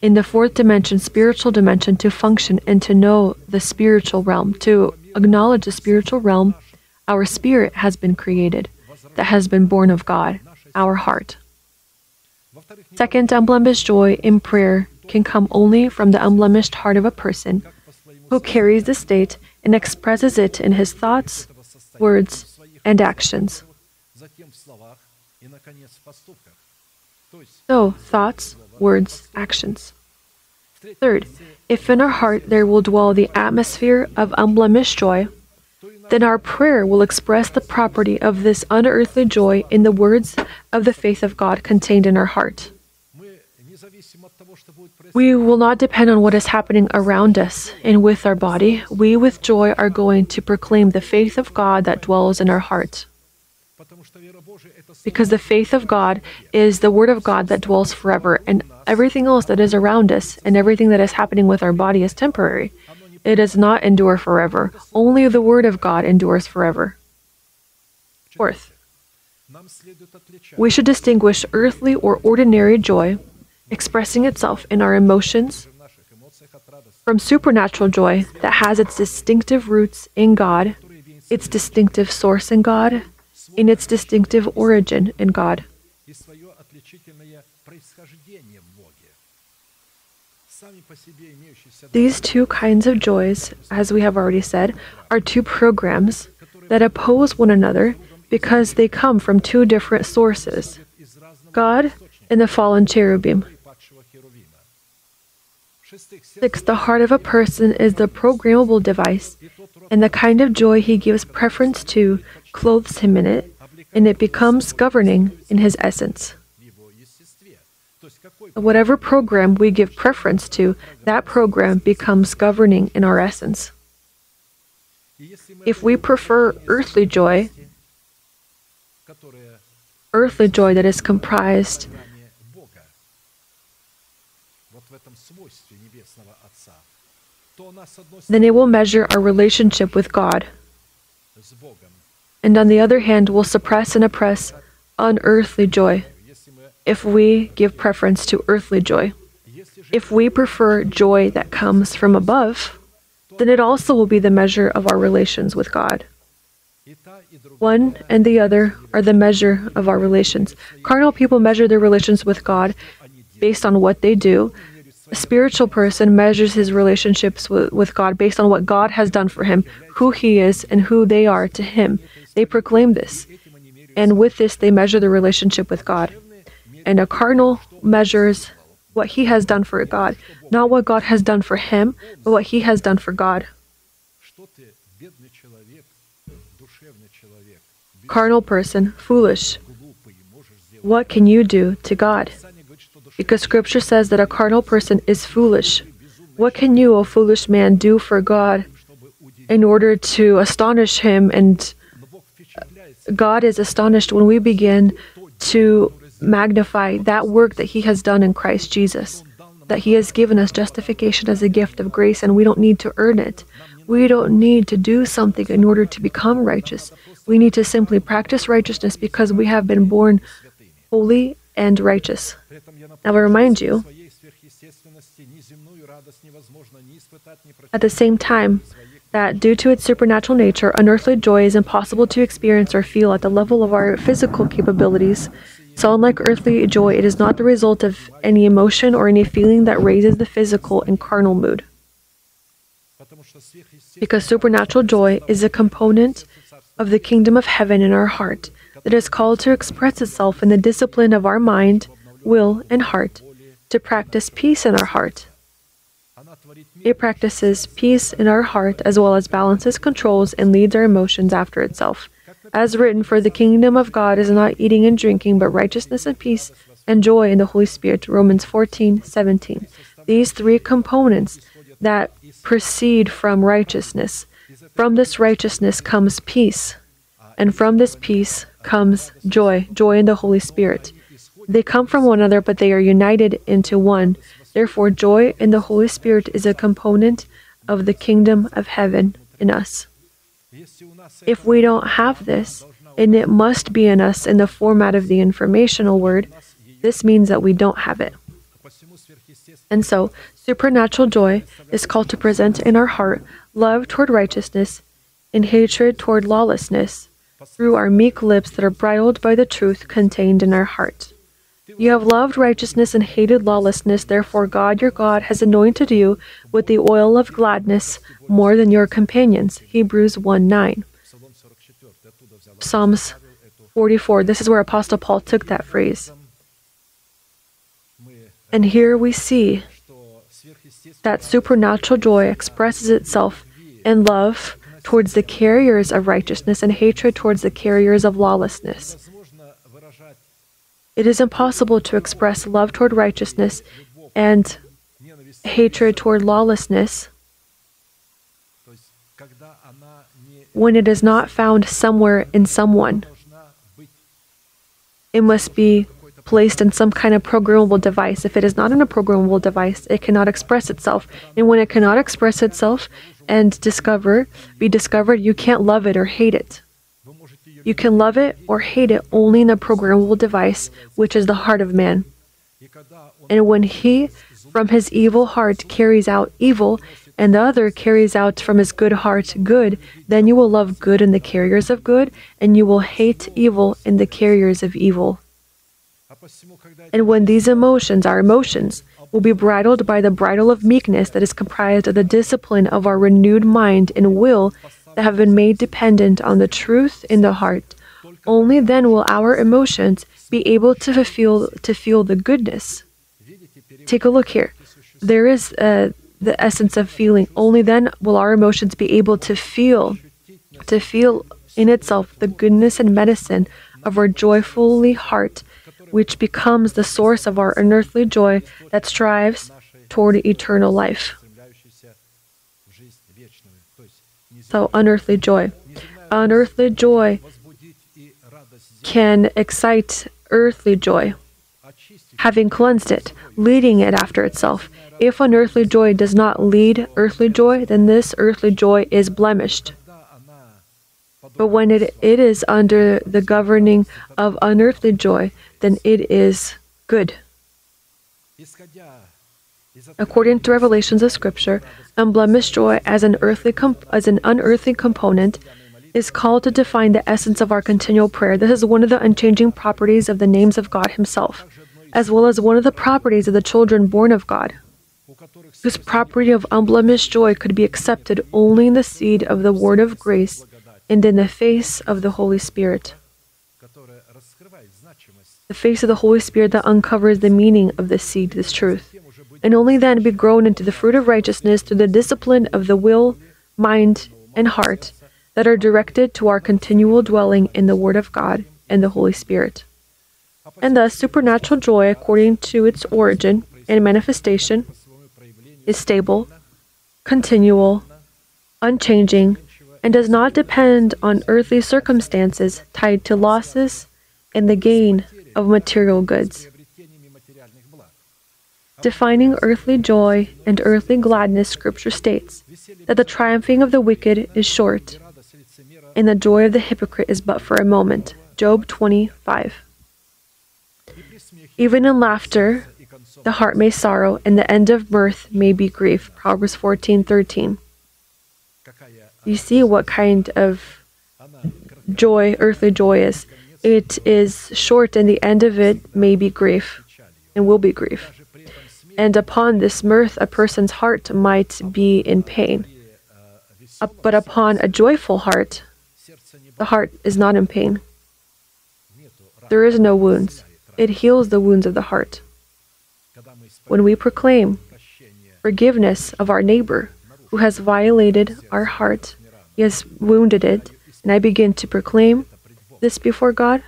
in the fourth dimension, spiritual dimension, to function and to know the spiritual realm, to acknowledge the spiritual realm. Our spirit has been created, that has been born of God, our heart. Second unblemished joy in prayer can come only from the unblemished heart of a person who carries the state and expresses it in his thoughts, words, and actions. So, thoughts, words, actions. Third, if in our heart there will dwell the atmosphere of unblemished joy, then our prayer will express the property of this unearthly joy in the words of the faith of God contained in our heart. We will not depend on what is happening around us and with our body. We, with joy, are going to proclaim the faith of God that dwells in our heart, Because the faith of God is the Word of God that dwells forever, and everything else that is around us and everything that is happening with our body is temporary. It does not endure forever. Only the Word of God endures forever. Fourth, we should distinguish earthly or ordinary joy expressing itself in our emotions from supernatural joy that has its distinctive roots in God, its distinctive source in God, in its distinctive origin in God. These two kinds of joys, as we have already said, are two programs that oppose one another because they come from two different sources God in the fallen cherubim. Six, the heart of a person is the programmable device, and the kind of joy he gives preference to clothes him in it, and it becomes governing in his essence. Whatever program we give preference to, that program becomes governing in our essence. If we prefer earthly joy, earthly joy that is comprised then it will measure our relationship with God. And on the other hand, will suppress and oppress unearthly joy if we give preference to earthly joy. If we prefer joy that comes from above, then it also will be the measure of our relations with God. One and the other are the measure of our relations. Carnal people measure their relations with God based on what they do, a spiritual person measures his relationships with, with God based on what God has done for him, who he is, and who they are to him. They proclaim this, and with this, they measure the relationship with God. And a carnal measures what he has done for God, not what God has done for him, but what he has done for God. Carnal person, foolish. What can you do to God? because scripture says that a carnal person is foolish. What can you, O foolish man, do for God in order to astonish him? And uh, God is astonished when we begin to magnify that work that He has done in Christ Jesus, that He has given us justification as a gift of grace, and we don't need to earn it. We don't need to do something in order to become righteous. We need to simply practice righteousness because we have been born holy and righteous. I will remind you, at the same time, that due to its supernatural nature, unearthly joy is impossible to experience or feel at the level of our physical capabilities. So, unlike earthly joy, it is not the result of any emotion or any feeling that raises the physical and carnal mood. Because supernatural joy is a component of the kingdom of heaven in our heart that is called to express itself in the discipline of our mind, will, and heart, to practice peace in our heart. It practices peace in our heart as well as balances, controls, and leads our emotions after itself. As written, for the kingdom of God is not eating and drinking, but righteousness and peace and joy in the Holy Spirit. Romans 14 17. These three components that proceed from righteousness. From this righteousness comes peace, and from this peace comes joy, joy in the Holy Spirit. They come from one another, but they are united into one. Therefore, joy in the Holy Spirit is a component of the kingdom of heaven in us. If we don't have this, and it must be in us in the format of the informational word, this means that we don't have it. And so, supernatural joy is called to present in our heart love toward righteousness and hatred toward lawlessness through our meek lips that are bridled by the truth contained in our heart. You have loved righteousness and hated lawlessness, therefore God your God has anointed you with the oil of gladness more than your companions. Hebrews 1 9. Psalms 44. This is where Apostle Paul took that phrase. And here we see that supernatural joy expresses itself in love towards the carriers of righteousness and hatred towards the carriers of lawlessness. It is impossible to express love toward righteousness and hatred toward lawlessness when it is not found somewhere in someone. It must be placed in some kind of programmable device. If it is not in a programmable device, it cannot express itself. And when it cannot express itself and discover, be discovered, you can't love it or hate it. You can love it or hate it only in a programmable device, which is the heart of man. And when he, from his evil heart, carries out evil, and the other carries out from his good heart good, then you will love good in the carriers of good, and you will hate evil in the carriers of evil. And when these emotions, our emotions, will be bridled by the bridle of meekness that is comprised of the discipline of our renewed mind and will that have been made dependent on the truth in the heart, only then will our emotions be able to feel to feel the goodness. Take a look here. There is uh, the essence of feeling. Only then will our emotions be able to feel, to feel in itself the goodness and medicine of our joyfully heart which becomes the source of our unearthly joy that strives toward eternal life. So, unearthly joy. Unearthly joy can excite earthly joy, having cleansed it, leading it after itself. If unearthly joy does not lead earthly joy, then this earthly joy is blemished. But when it, it is under the governing of unearthly joy, then it is good. According to revelations of Scripture, unblemished joy as an earthly comp- as an unearthly component is called to define the essence of our continual prayer. This is one of the unchanging properties of the names of God Himself, as well as one of the properties of the children born of God. This property of unblemished joy could be accepted only in the seed of the Word of grace and in the face of the Holy Spirit the face of the Holy Spirit that uncovers the meaning of this seed, this truth, and only then be grown into the fruit of righteousness through the discipline of the will, mind, and heart that are directed to our continual dwelling in the Word of God and the Holy Spirit. And thus, supernatural joy, according to its origin and manifestation, is stable, continual, unchanging, and does not depend on earthly circumstances tied to losses and the gain of material goods. Defining earthly joy and earthly gladness, Scripture states that the triumphing of the wicked is short, and the joy of the hypocrite is but for a moment. Job 25. Even in laughter, the heart may sorrow, and the end of mirth may be grief. Proverbs 14:13 you see what kind of joy, earthly joy is. It is short, and the end of it may be grief and will be grief. And upon this mirth, a person's heart might be in pain. Uh, but upon a joyful heart, the heart is not in pain. There is no wounds. It heals the wounds of the heart. When we proclaim forgiveness of our neighbor, who has violated our heart, he has wounded it, and I begin to proclaim this before God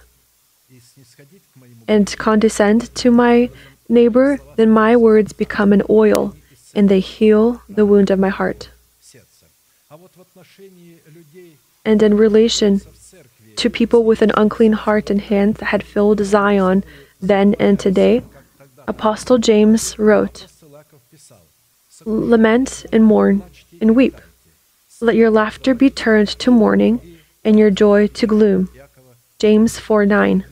and condescend to my neighbor, then my words become an oil and they heal the wound of my heart. And in relation to people with an unclean heart and hands that had filled Zion then and today, Apostle James wrote, Lament and mourn and weep. Let your laughter be turned to mourning and your joy to gloom. James 4 9.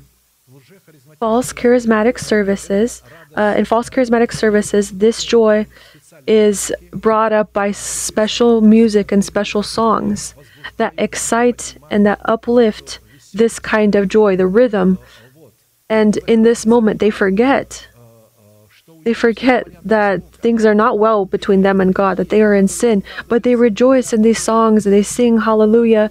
False charismatic services, uh, in false charismatic services, this joy is brought up by special music and special songs that excite and that uplift this kind of joy, the rhythm. And in this moment, they forget they forget that things are not well between them and God, that they are in sin, but they rejoice in these songs and they sing hallelujah.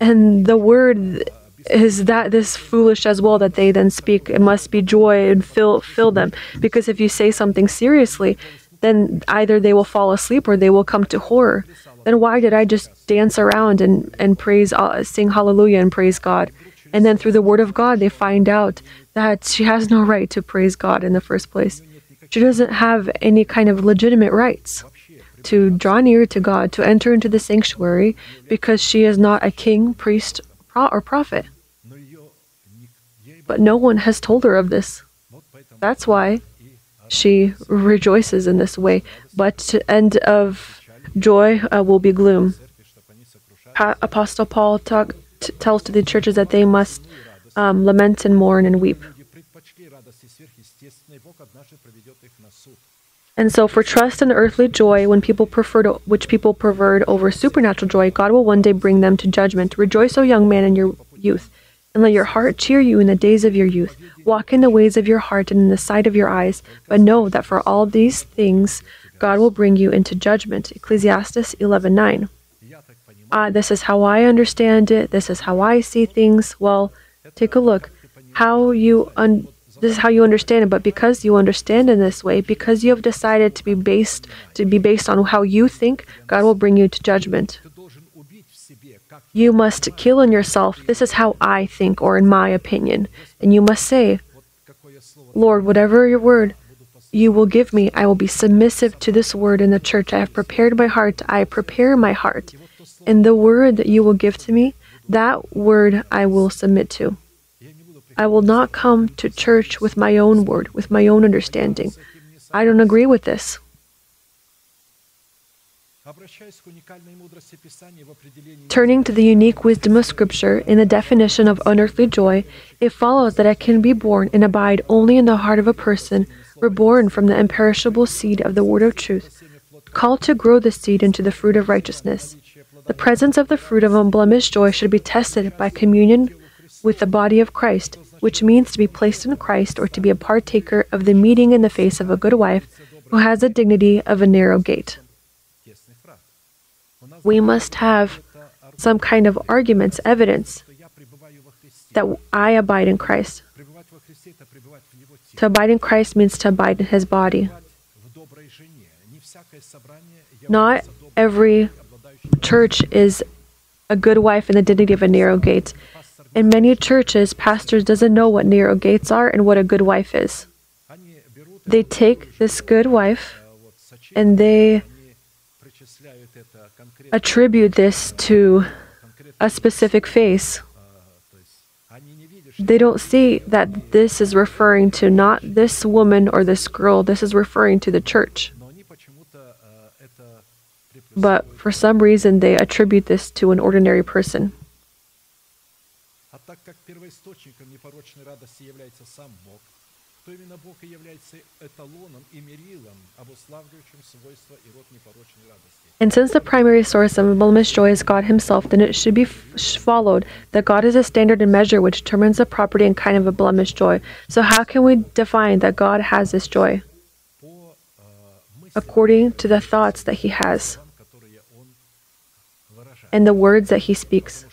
And the word is that this foolish as well that they then speak. It must be joy and fill fill them. Because if you say something seriously, then either they will fall asleep or they will come to horror. Then why did I just dance around and and praise, uh, sing hallelujah and praise God? And then through the word of God, they find out that she has no right to praise God in the first place. She doesn't have any kind of legitimate rights to draw near to God, to enter into the sanctuary, because she is not a king, priest, or prophet. But no one has told her of this. That's why she rejoices in this way. But end of joy uh, will be gloom. Pa- Apostle Paul talk, t- tells to the churches that they must um, lament and mourn and weep. And so for trust and earthly joy, when people prefer to, which people pervert over supernatural joy, God will one day bring them to judgment. Rejoice, O young man, in your youth, and let your heart cheer you in the days of your youth. Walk in the ways of your heart and in the sight of your eyes, but know that for all these things God will bring you into judgment. Ecclesiastes 11:9. Ah, uh, this is how I understand it. This is how I see things. Well, take a look. How you un- this is how you understand it but because you understand in this way because you have decided to be based to be based on how you think god will bring you to judgment. You must kill in yourself. This is how i think or in my opinion. And you must say lord whatever your word you will give me i will be submissive to this word in the church. I have prepared my heart. I prepare my heart. And the word that you will give to me that word i will submit to. I will not come to church with my own word, with my own understanding. I don't agree with this. Turning to the unique wisdom of Scripture in the definition of unearthly joy, it follows that it can be born and abide only in the heart of a person reborn from the imperishable seed of the Word of truth, called to grow the seed into the fruit of righteousness. The presence of the fruit of unblemished joy should be tested by communion with the body of Christ, which means to be placed in Christ or to be a partaker of the meeting in the face of a good wife who has the dignity of a narrow gate. We must have some kind of arguments, evidence that I abide in Christ. To abide in Christ means to abide in his body. Not every church is a good wife in the dignity of a narrow gate. In many churches, pastors doesn't know what narrow gates are and what a good wife is. They take this good wife and they attribute this to a specific face. They don't see that this is referring to not this woman or this girl, this is referring to the church. But for some reason, they attribute this to an ordinary person. то именно Бог и является эталоном и мерилом, обуславливающим свойства и род непорочной радости. And since the primary source of unblemished joy is God Himself, then it should be followed that God is a standard and measure which determines the property and kind of a blemished joy. So, how can we define that God has this joy? According to the thoughts that He has and the words that He speaks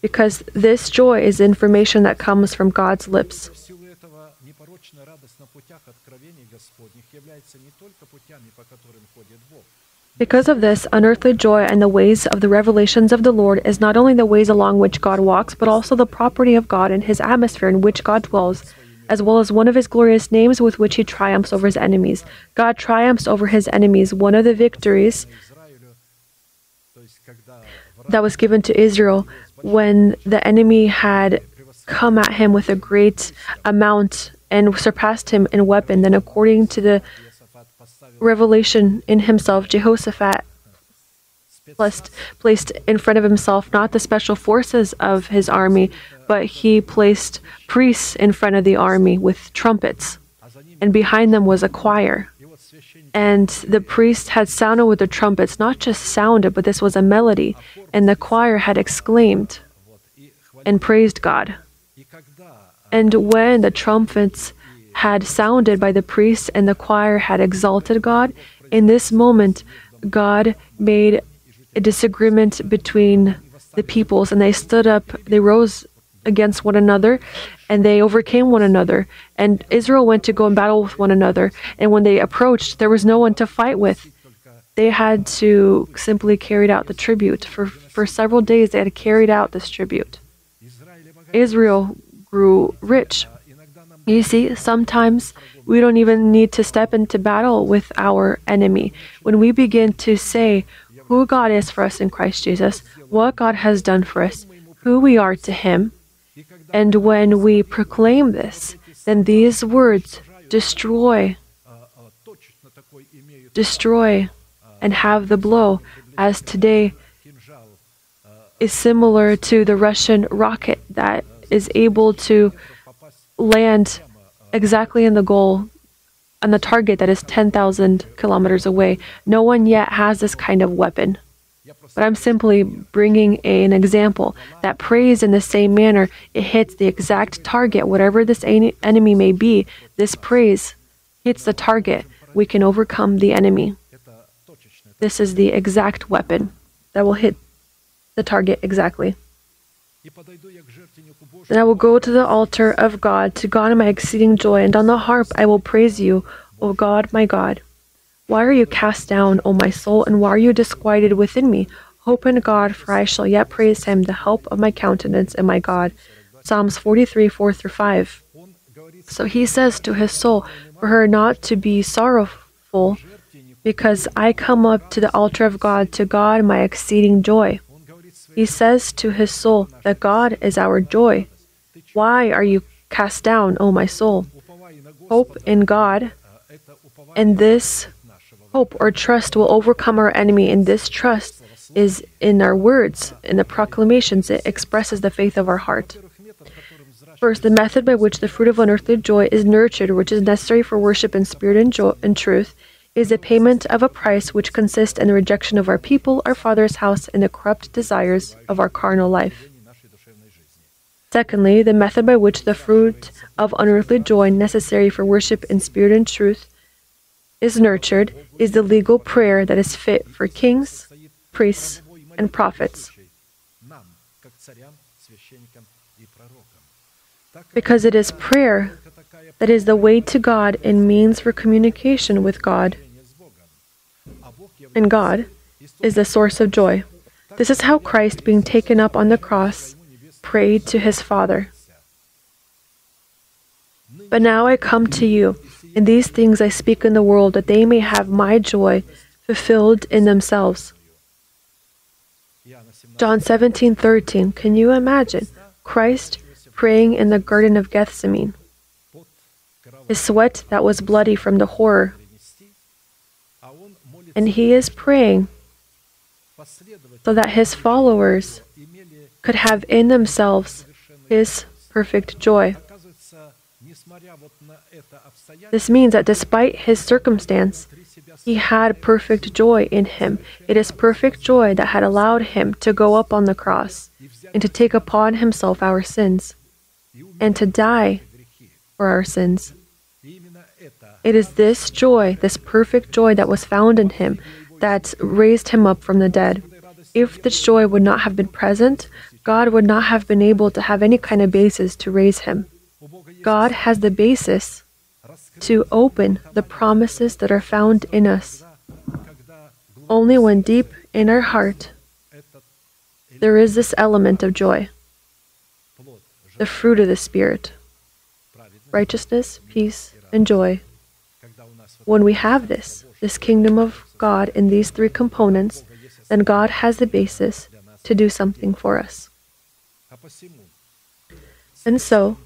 because this joy is information that comes from God's lips. Because of this, unearthly joy and the ways of the revelations of the Lord is not only the ways along which God walks, but also the property of God and his atmosphere in which God dwells, as well as one of his glorious names with which he triumphs over his enemies. God triumphs over his enemies. One of the victories that was given to Israel when the enemy had come at him with a great amount and surpassed him in weapon, then according to the revelation in himself, Jehoshaphat placed, in front of himself not the special forces of his army, but he placed priests in front of the army with trumpets, and behind them was a choir. And the priest had sounded with the trumpets, not just sounded, but this was a melody. And the choir had exclaimed and praised God. And when the trumpets had sounded by the priests and the choir had exalted God, in this moment, God made a disagreement between the peoples, and they stood up, they rose against one another, and they overcame one another. And Israel went to go and battle with one another. And when they approached, there was no one to fight with. They had to simply carry out the tribute. For, for several days, they had carried out this tribute. Israel grew rich. You see, sometimes we don't even need to step into battle with our enemy. When we begin to say who God is for us in Christ Jesus, what God has done for us, who we are to Him, and when we proclaim this, then these words destroy, destroy, and have the blow, as today is similar to the Russian rocket that is able to land exactly in the goal on the target that is 10,000 kilometers away. No one yet has this kind of weapon. But I'm simply bringing a, an example that praise in the same manner, it hits the exact target, whatever this enemy may be, this praise hits the target. We can overcome the enemy. This is the exact weapon that will hit the target exactly. Then I will go to the altar of God, to God in my exceeding joy, and on the harp I will praise you, O God, my God. Why are you cast down, O my soul, and why are you disquieted within me? Hope in God, for I shall yet praise him, the help of my countenance and my God. Psalms 43 4 through 5. So he says to his soul, For her not to be sorrowful, because I come up to the altar of God, to God my exceeding joy. He says to his soul that God is our joy. Why are you cast down, O my soul? Hope in God, and this hope or trust will overcome our enemy, and this trust is in our words, in the proclamations, it expresses the faith of our heart. First, the method by which the fruit of unearthly joy is nurtured, which is necessary for worship in spirit and, joy, and truth, is the payment of a price which consists in the rejection of our people, our father's house, and the corrupt desires of our carnal life. Secondly, the method by which the fruit of unearthly joy necessary for worship in spirit and truth is nurtured is the legal prayer that is fit for kings, priests, and prophets. Because it is prayer that is the way to God and means for communication with God. And God is the source of joy. This is how Christ, being taken up on the cross, prayed to his Father. But now I come to you, and these things I speak in the world, that they may have my joy fulfilled in themselves. John 17:13. Can you imagine Christ praying in the garden of Gethsemane? His sweat that was bloody from the horror. And he is praying so that his followers could have in themselves his perfect joy. This means that despite his circumstance, he had perfect joy in him. It is perfect joy that had allowed him to go up on the cross and to take upon himself our sins and to die for our sins. It is this joy, this perfect joy that was found in him, that raised him up from the dead. If this joy would not have been present, God would not have been able to have any kind of basis to raise him. God has the basis to open the promises that are found in us. Only when deep in our heart there is this element of joy, the fruit of the Spirit righteousness, peace, and joy. When we have this, this kingdom of God in these three components, then God has the basis to do something for us. And so,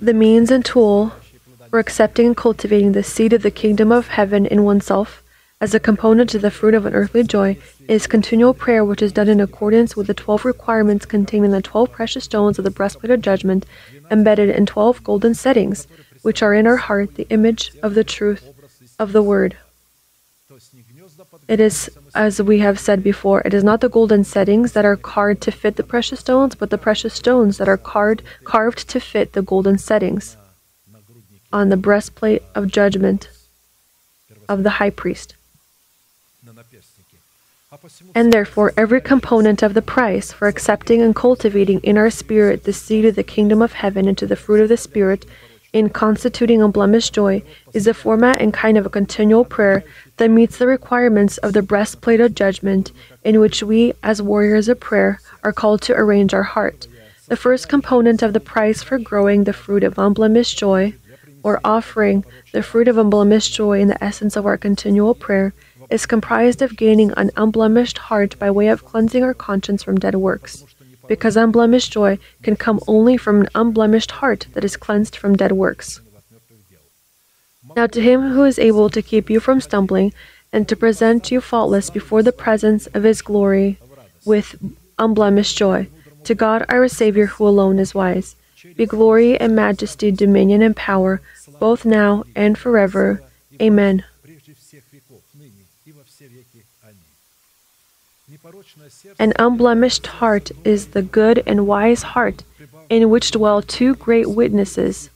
the means and tool for accepting and cultivating the seed of the kingdom of heaven in oneself as a component to the fruit of an earthly joy is continual prayer which is done in accordance with the 12 requirements contained in the 12 precious stones of the breastplate of judgment embedded in 12 golden settings which are in our heart the image of the truth of the word. It is as we have said before, it is not the golden settings that are carved to fit the precious stones, but the precious stones that are carved, carved to fit the golden settings on the breastplate of judgment of the high priest. And therefore, every component of the price for accepting and cultivating in our spirit the seed of the kingdom of heaven into the fruit of the Spirit in constituting unblemished joy, is a format and kind of a continual prayer that meets the requirements of the breastplate of judgment, in which we, as warriors of prayer, are called to arrange our heart. The first component of the price for growing the fruit of unblemished joy, or offering the fruit of unblemished joy in the essence of our continual prayer, is comprised of gaining an unblemished heart by way of cleansing our conscience from dead works because unblemished joy can come only from an unblemished heart that is cleansed from dead works. Now, to him who is able to keep you from stumbling and to present you faultless before the presence of his glory with unblemished joy, to God our Savior, who alone is wise, be glory and majesty, dominion and power, both now and forever. Amen. An unblemished heart is the good and wise heart, in which dwell two great witnesses,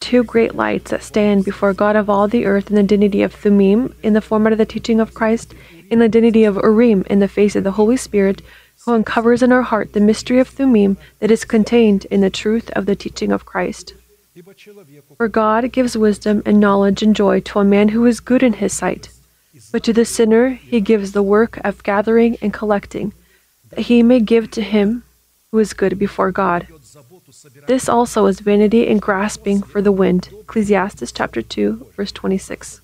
two great lights that stand before God of all the earth in the dignity of Thummim, in the format of the teaching of Christ, in the dignity of Urim, in the face of the Holy Spirit, who uncovers in our heart the mystery of Thummim that is contained in the truth of the teaching of Christ. For God gives wisdom and knowledge and joy to a man who is good in his sight. But to the sinner he gives the work of gathering and collecting, that he may give to him who is good before God. This also is vanity and grasping for the wind. Ecclesiastes chapter 2, verse 26.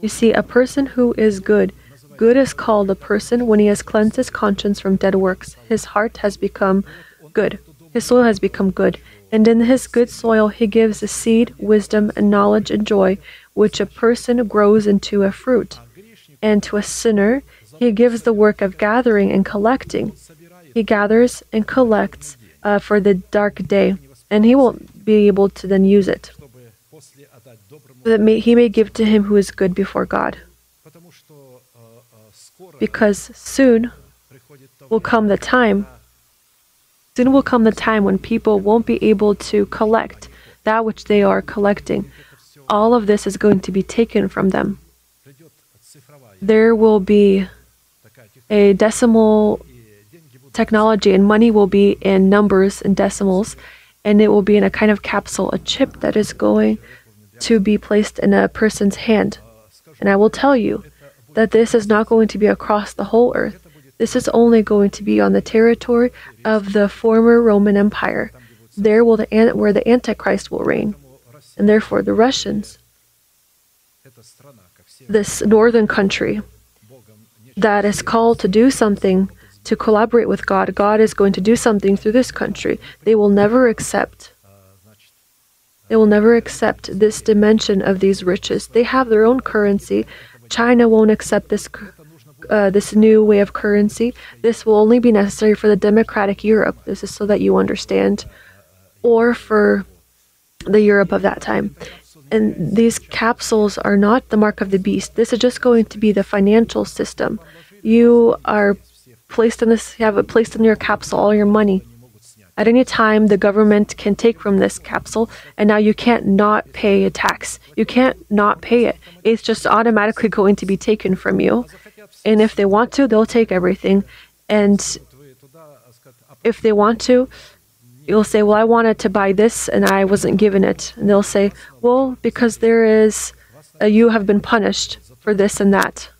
You see, a person who is good, good is called a person when he has cleansed his conscience from dead works. His heart has become good, his soil has become good, and in his good soil he gives the seed, wisdom, and knowledge and joy, which a person grows into a fruit, and to a sinner he gives the work of gathering and collecting. He gathers and collects uh, for the dark day, and he won't be able to then use it. That may, he may give to him who is good before God. Because soon will come the time, soon will come the time when people won't be able to collect that which they are collecting, all of this is going to be taken from them. There will be a decimal technology, and money will be in numbers and decimals, and it will be in a kind of capsule, a chip that is going to be placed in a person's hand. And I will tell you that this is not going to be across the whole earth. This is only going to be on the territory of the former Roman Empire, there will the, where the Antichrist will reign and therefore the Russians, this northern country that is called to do something to collaborate with God, God is going to do something through this country. They will never accept. They will never accept this dimension of these riches. They have their own currency. China won't accept this uh, this new way of currency. This will only be necessary for the democratic Europe. This is so that you understand, or for the Europe of that time. And these capsules are not the mark of the beast. This is just going to be the financial system. You are placed in this, you have it placed in your capsule, all your money. At any time, the government can take from this capsule, and now you can't not pay a tax. You can't not pay it. It's just automatically going to be taken from you. And if they want to, they'll take everything. And if they want to, you'll say, Well, I wanted to buy this and I wasn't given it. And they'll say, Well, because there is, uh, you have been punished for this and that.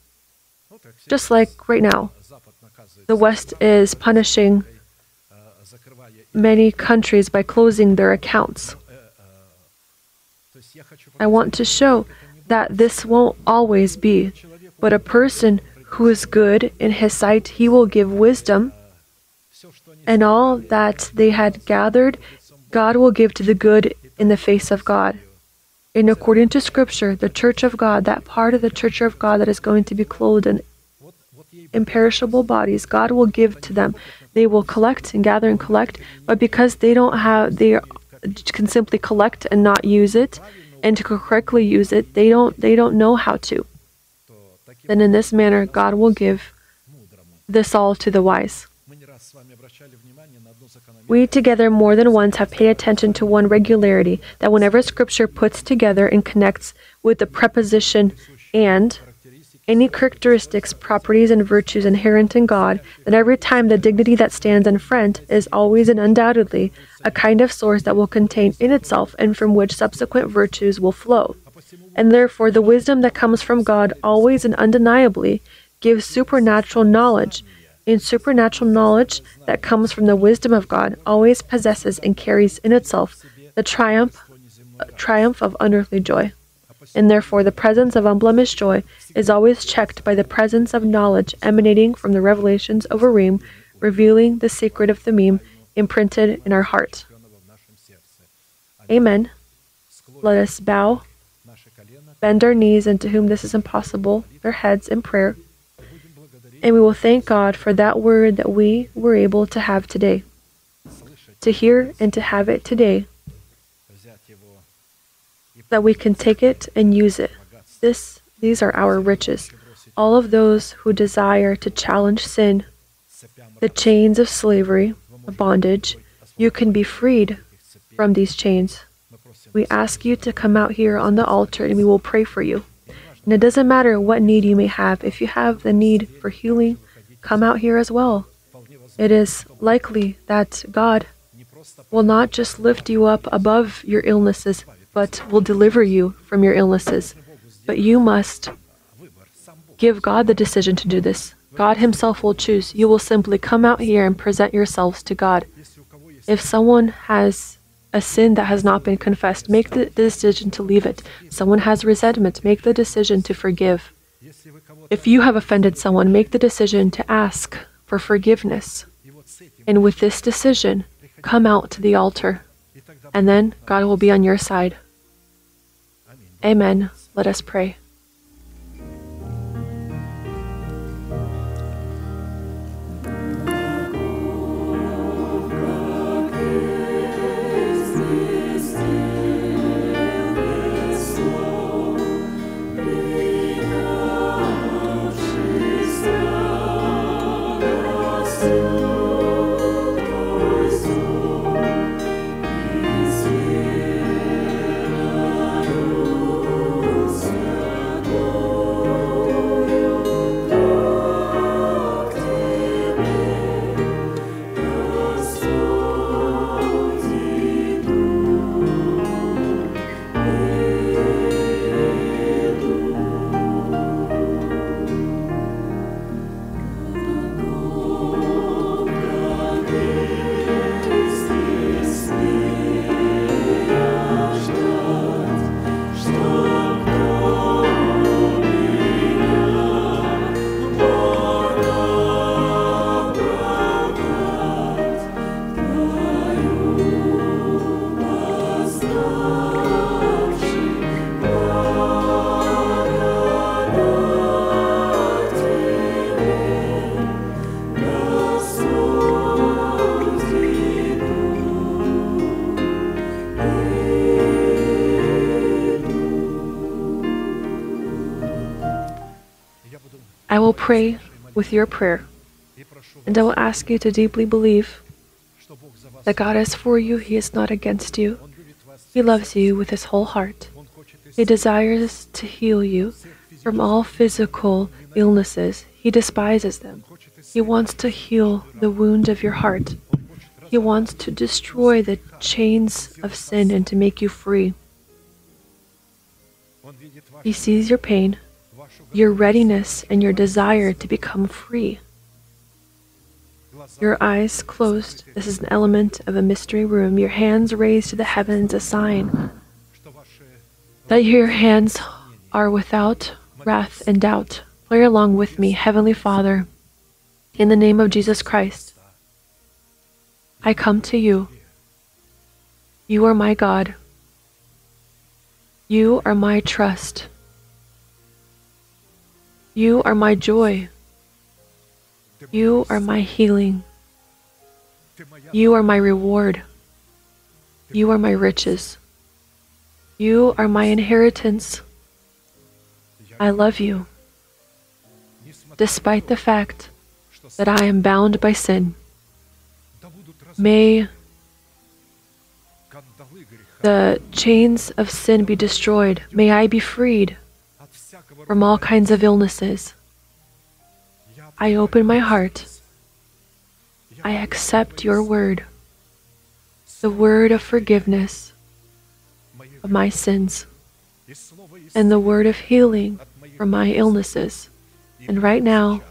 Just like right now, the West is punishing many countries by closing their accounts. I want to show that this won't always be, but a person who is good in his sight, he will give wisdom and all that they had gathered, God will give to the good in the face of God. And according to Scripture, the church of God, that part of the church of God that is going to be clothed in imperishable bodies, God will give to them. They will collect and gather and collect, but because they don't have, they can simply collect and not use it, and to correctly use it, they don't, they don't know how to. Then in this manner, God will give this all to the wise. We together more than once have paid attention to one regularity that whenever Scripture puts together and connects with the preposition and, any characteristics, properties, and virtues inherent in God, then every time the dignity that stands in front is always and undoubtedly a kind of source that will contain in itself and from which subsequent virtues will flow. And therefore, the wisdom that comes from God always and undeniably gives supernatural knowledge in supernatural knowledge that comes from the wisdom of God always possesses and carries in itself the triumph uh, triumph of unearthly joy. And therefore the presence of unblemished joy is always checked by the presence of knowledge emanating from the revelations of Urim, revealing the secret of Thummim imprinted in our heart. Amen. Let us bow, bend our knees, and to whom this is impossible, their heads in prayer. And we will thank God for that word that we were able to have today, to hear and to have it today, that we can take it and use it. This, these are our riches. All of those who desire to challenge sin, the chains of slavery, of bondage, you can be freed from these chains. We ask you to come out here on the altar and we will pray for you. And it doesn't matter what need you may have, if you have the need for healing, come out here as well. It is likely that God will not just lift you up above your illnesses, but will deliver you from your illnesses. But you must give God the decision to do this. God Himself will choose. You will simply come out here and present yourselves to God. If someone has a sin that has not been confessed, make the decision to leave it. Someone has resentment, make the decision to forgive. If you have offended someone, make the decision to ask for forgiveness. And with this decision, come out to the altar. And then God will be on your side. Amen. Let us pray. pray with your prayer. And I will ask you to deeply believe that God is for you, He is not against you. He loves you with His whole heart. He desires to heal you from all physical illnesses. He despises them. He wants to heal the wound of your heart. He wants to destroy the chains of sin and to make you free. He sees your pain your readiness and your desire to become free. Your eyes closed, this is an element of a mystery room, your hands raised to the heavens, a sign that your hands are without wrath and doubt. Pray along with me, Heavenly Father, in the name of Jesus Christ. I come to you. You are my God. You are my trust. You are my joy. You are my healing. You are my reward. You are my riches. You are my inheritance. I love you, despite the fact that I am bound by sin. May the chains of sin be destroyed. May I be freed from all kinds of illnesses. I open my heart. I accept your word, the word of forgiveness of my sins, and the word of healing for my illnesses. And right now,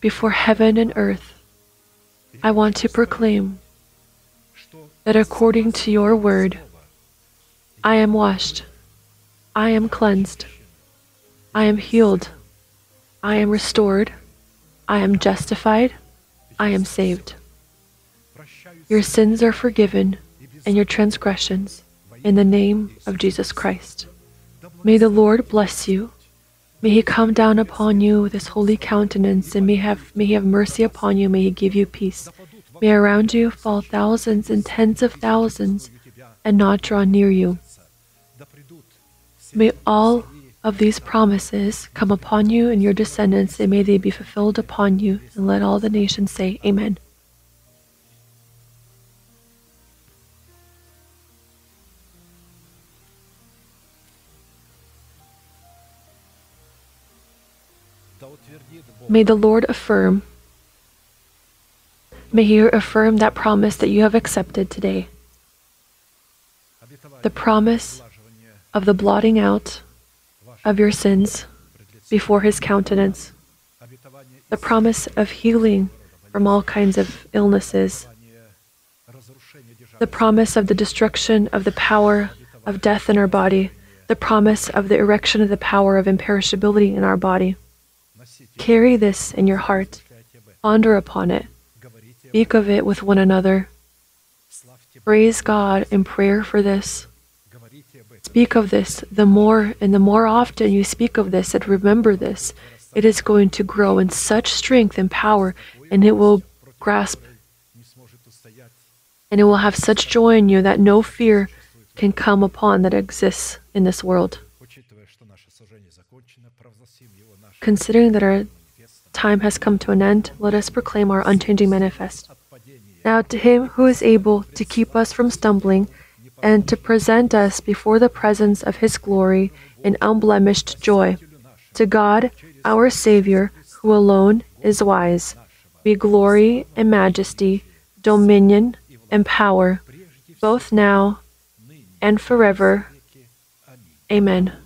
before heaven and earth, I want to proclaim that according to your word, I am washed, I am cleansed. I am healed. I am restored. I am justified. I am saved. Your sins are forgiven and your transgressions in the name of Jesus Christ. May the Lord bless you. May he come down upon you with his holy countenance and may, have, may he have mercy upon you. May he give you peace. May around you fall thousands and tens of thousands and not draw near you. May all of these promises come upon you and your descendants, and may they be fulfilled upon you. And let all the nations say, Amen. May the Lord affirm, may He affirm that promise that you have accepted today. The promise of the blotting out of your sins before his countenance, the promise of healing from all kinds of illnesses, the promise of the destruction of the power of death in our body, the promise of the erection of the power of imperishability in our body. Carry this in your heart, ponder upon it, speak of it with one another. Praise God in prayer for this speak of this, the more and the more often you speak of this and remember this, it is going to grow in such strength and power, and it will grasp and it will have such joy in you that no fear can come upon that exists in this world. Considering that our time has come to an end, let us proclaim our unchanging manifest. Now, to him who is able to keep us from stumbling and to present us before the presence of His glory in unblemished joy. To God, our Savior, who alone is wise, be glory and majesty, dominion and power, both now and forever. Amen.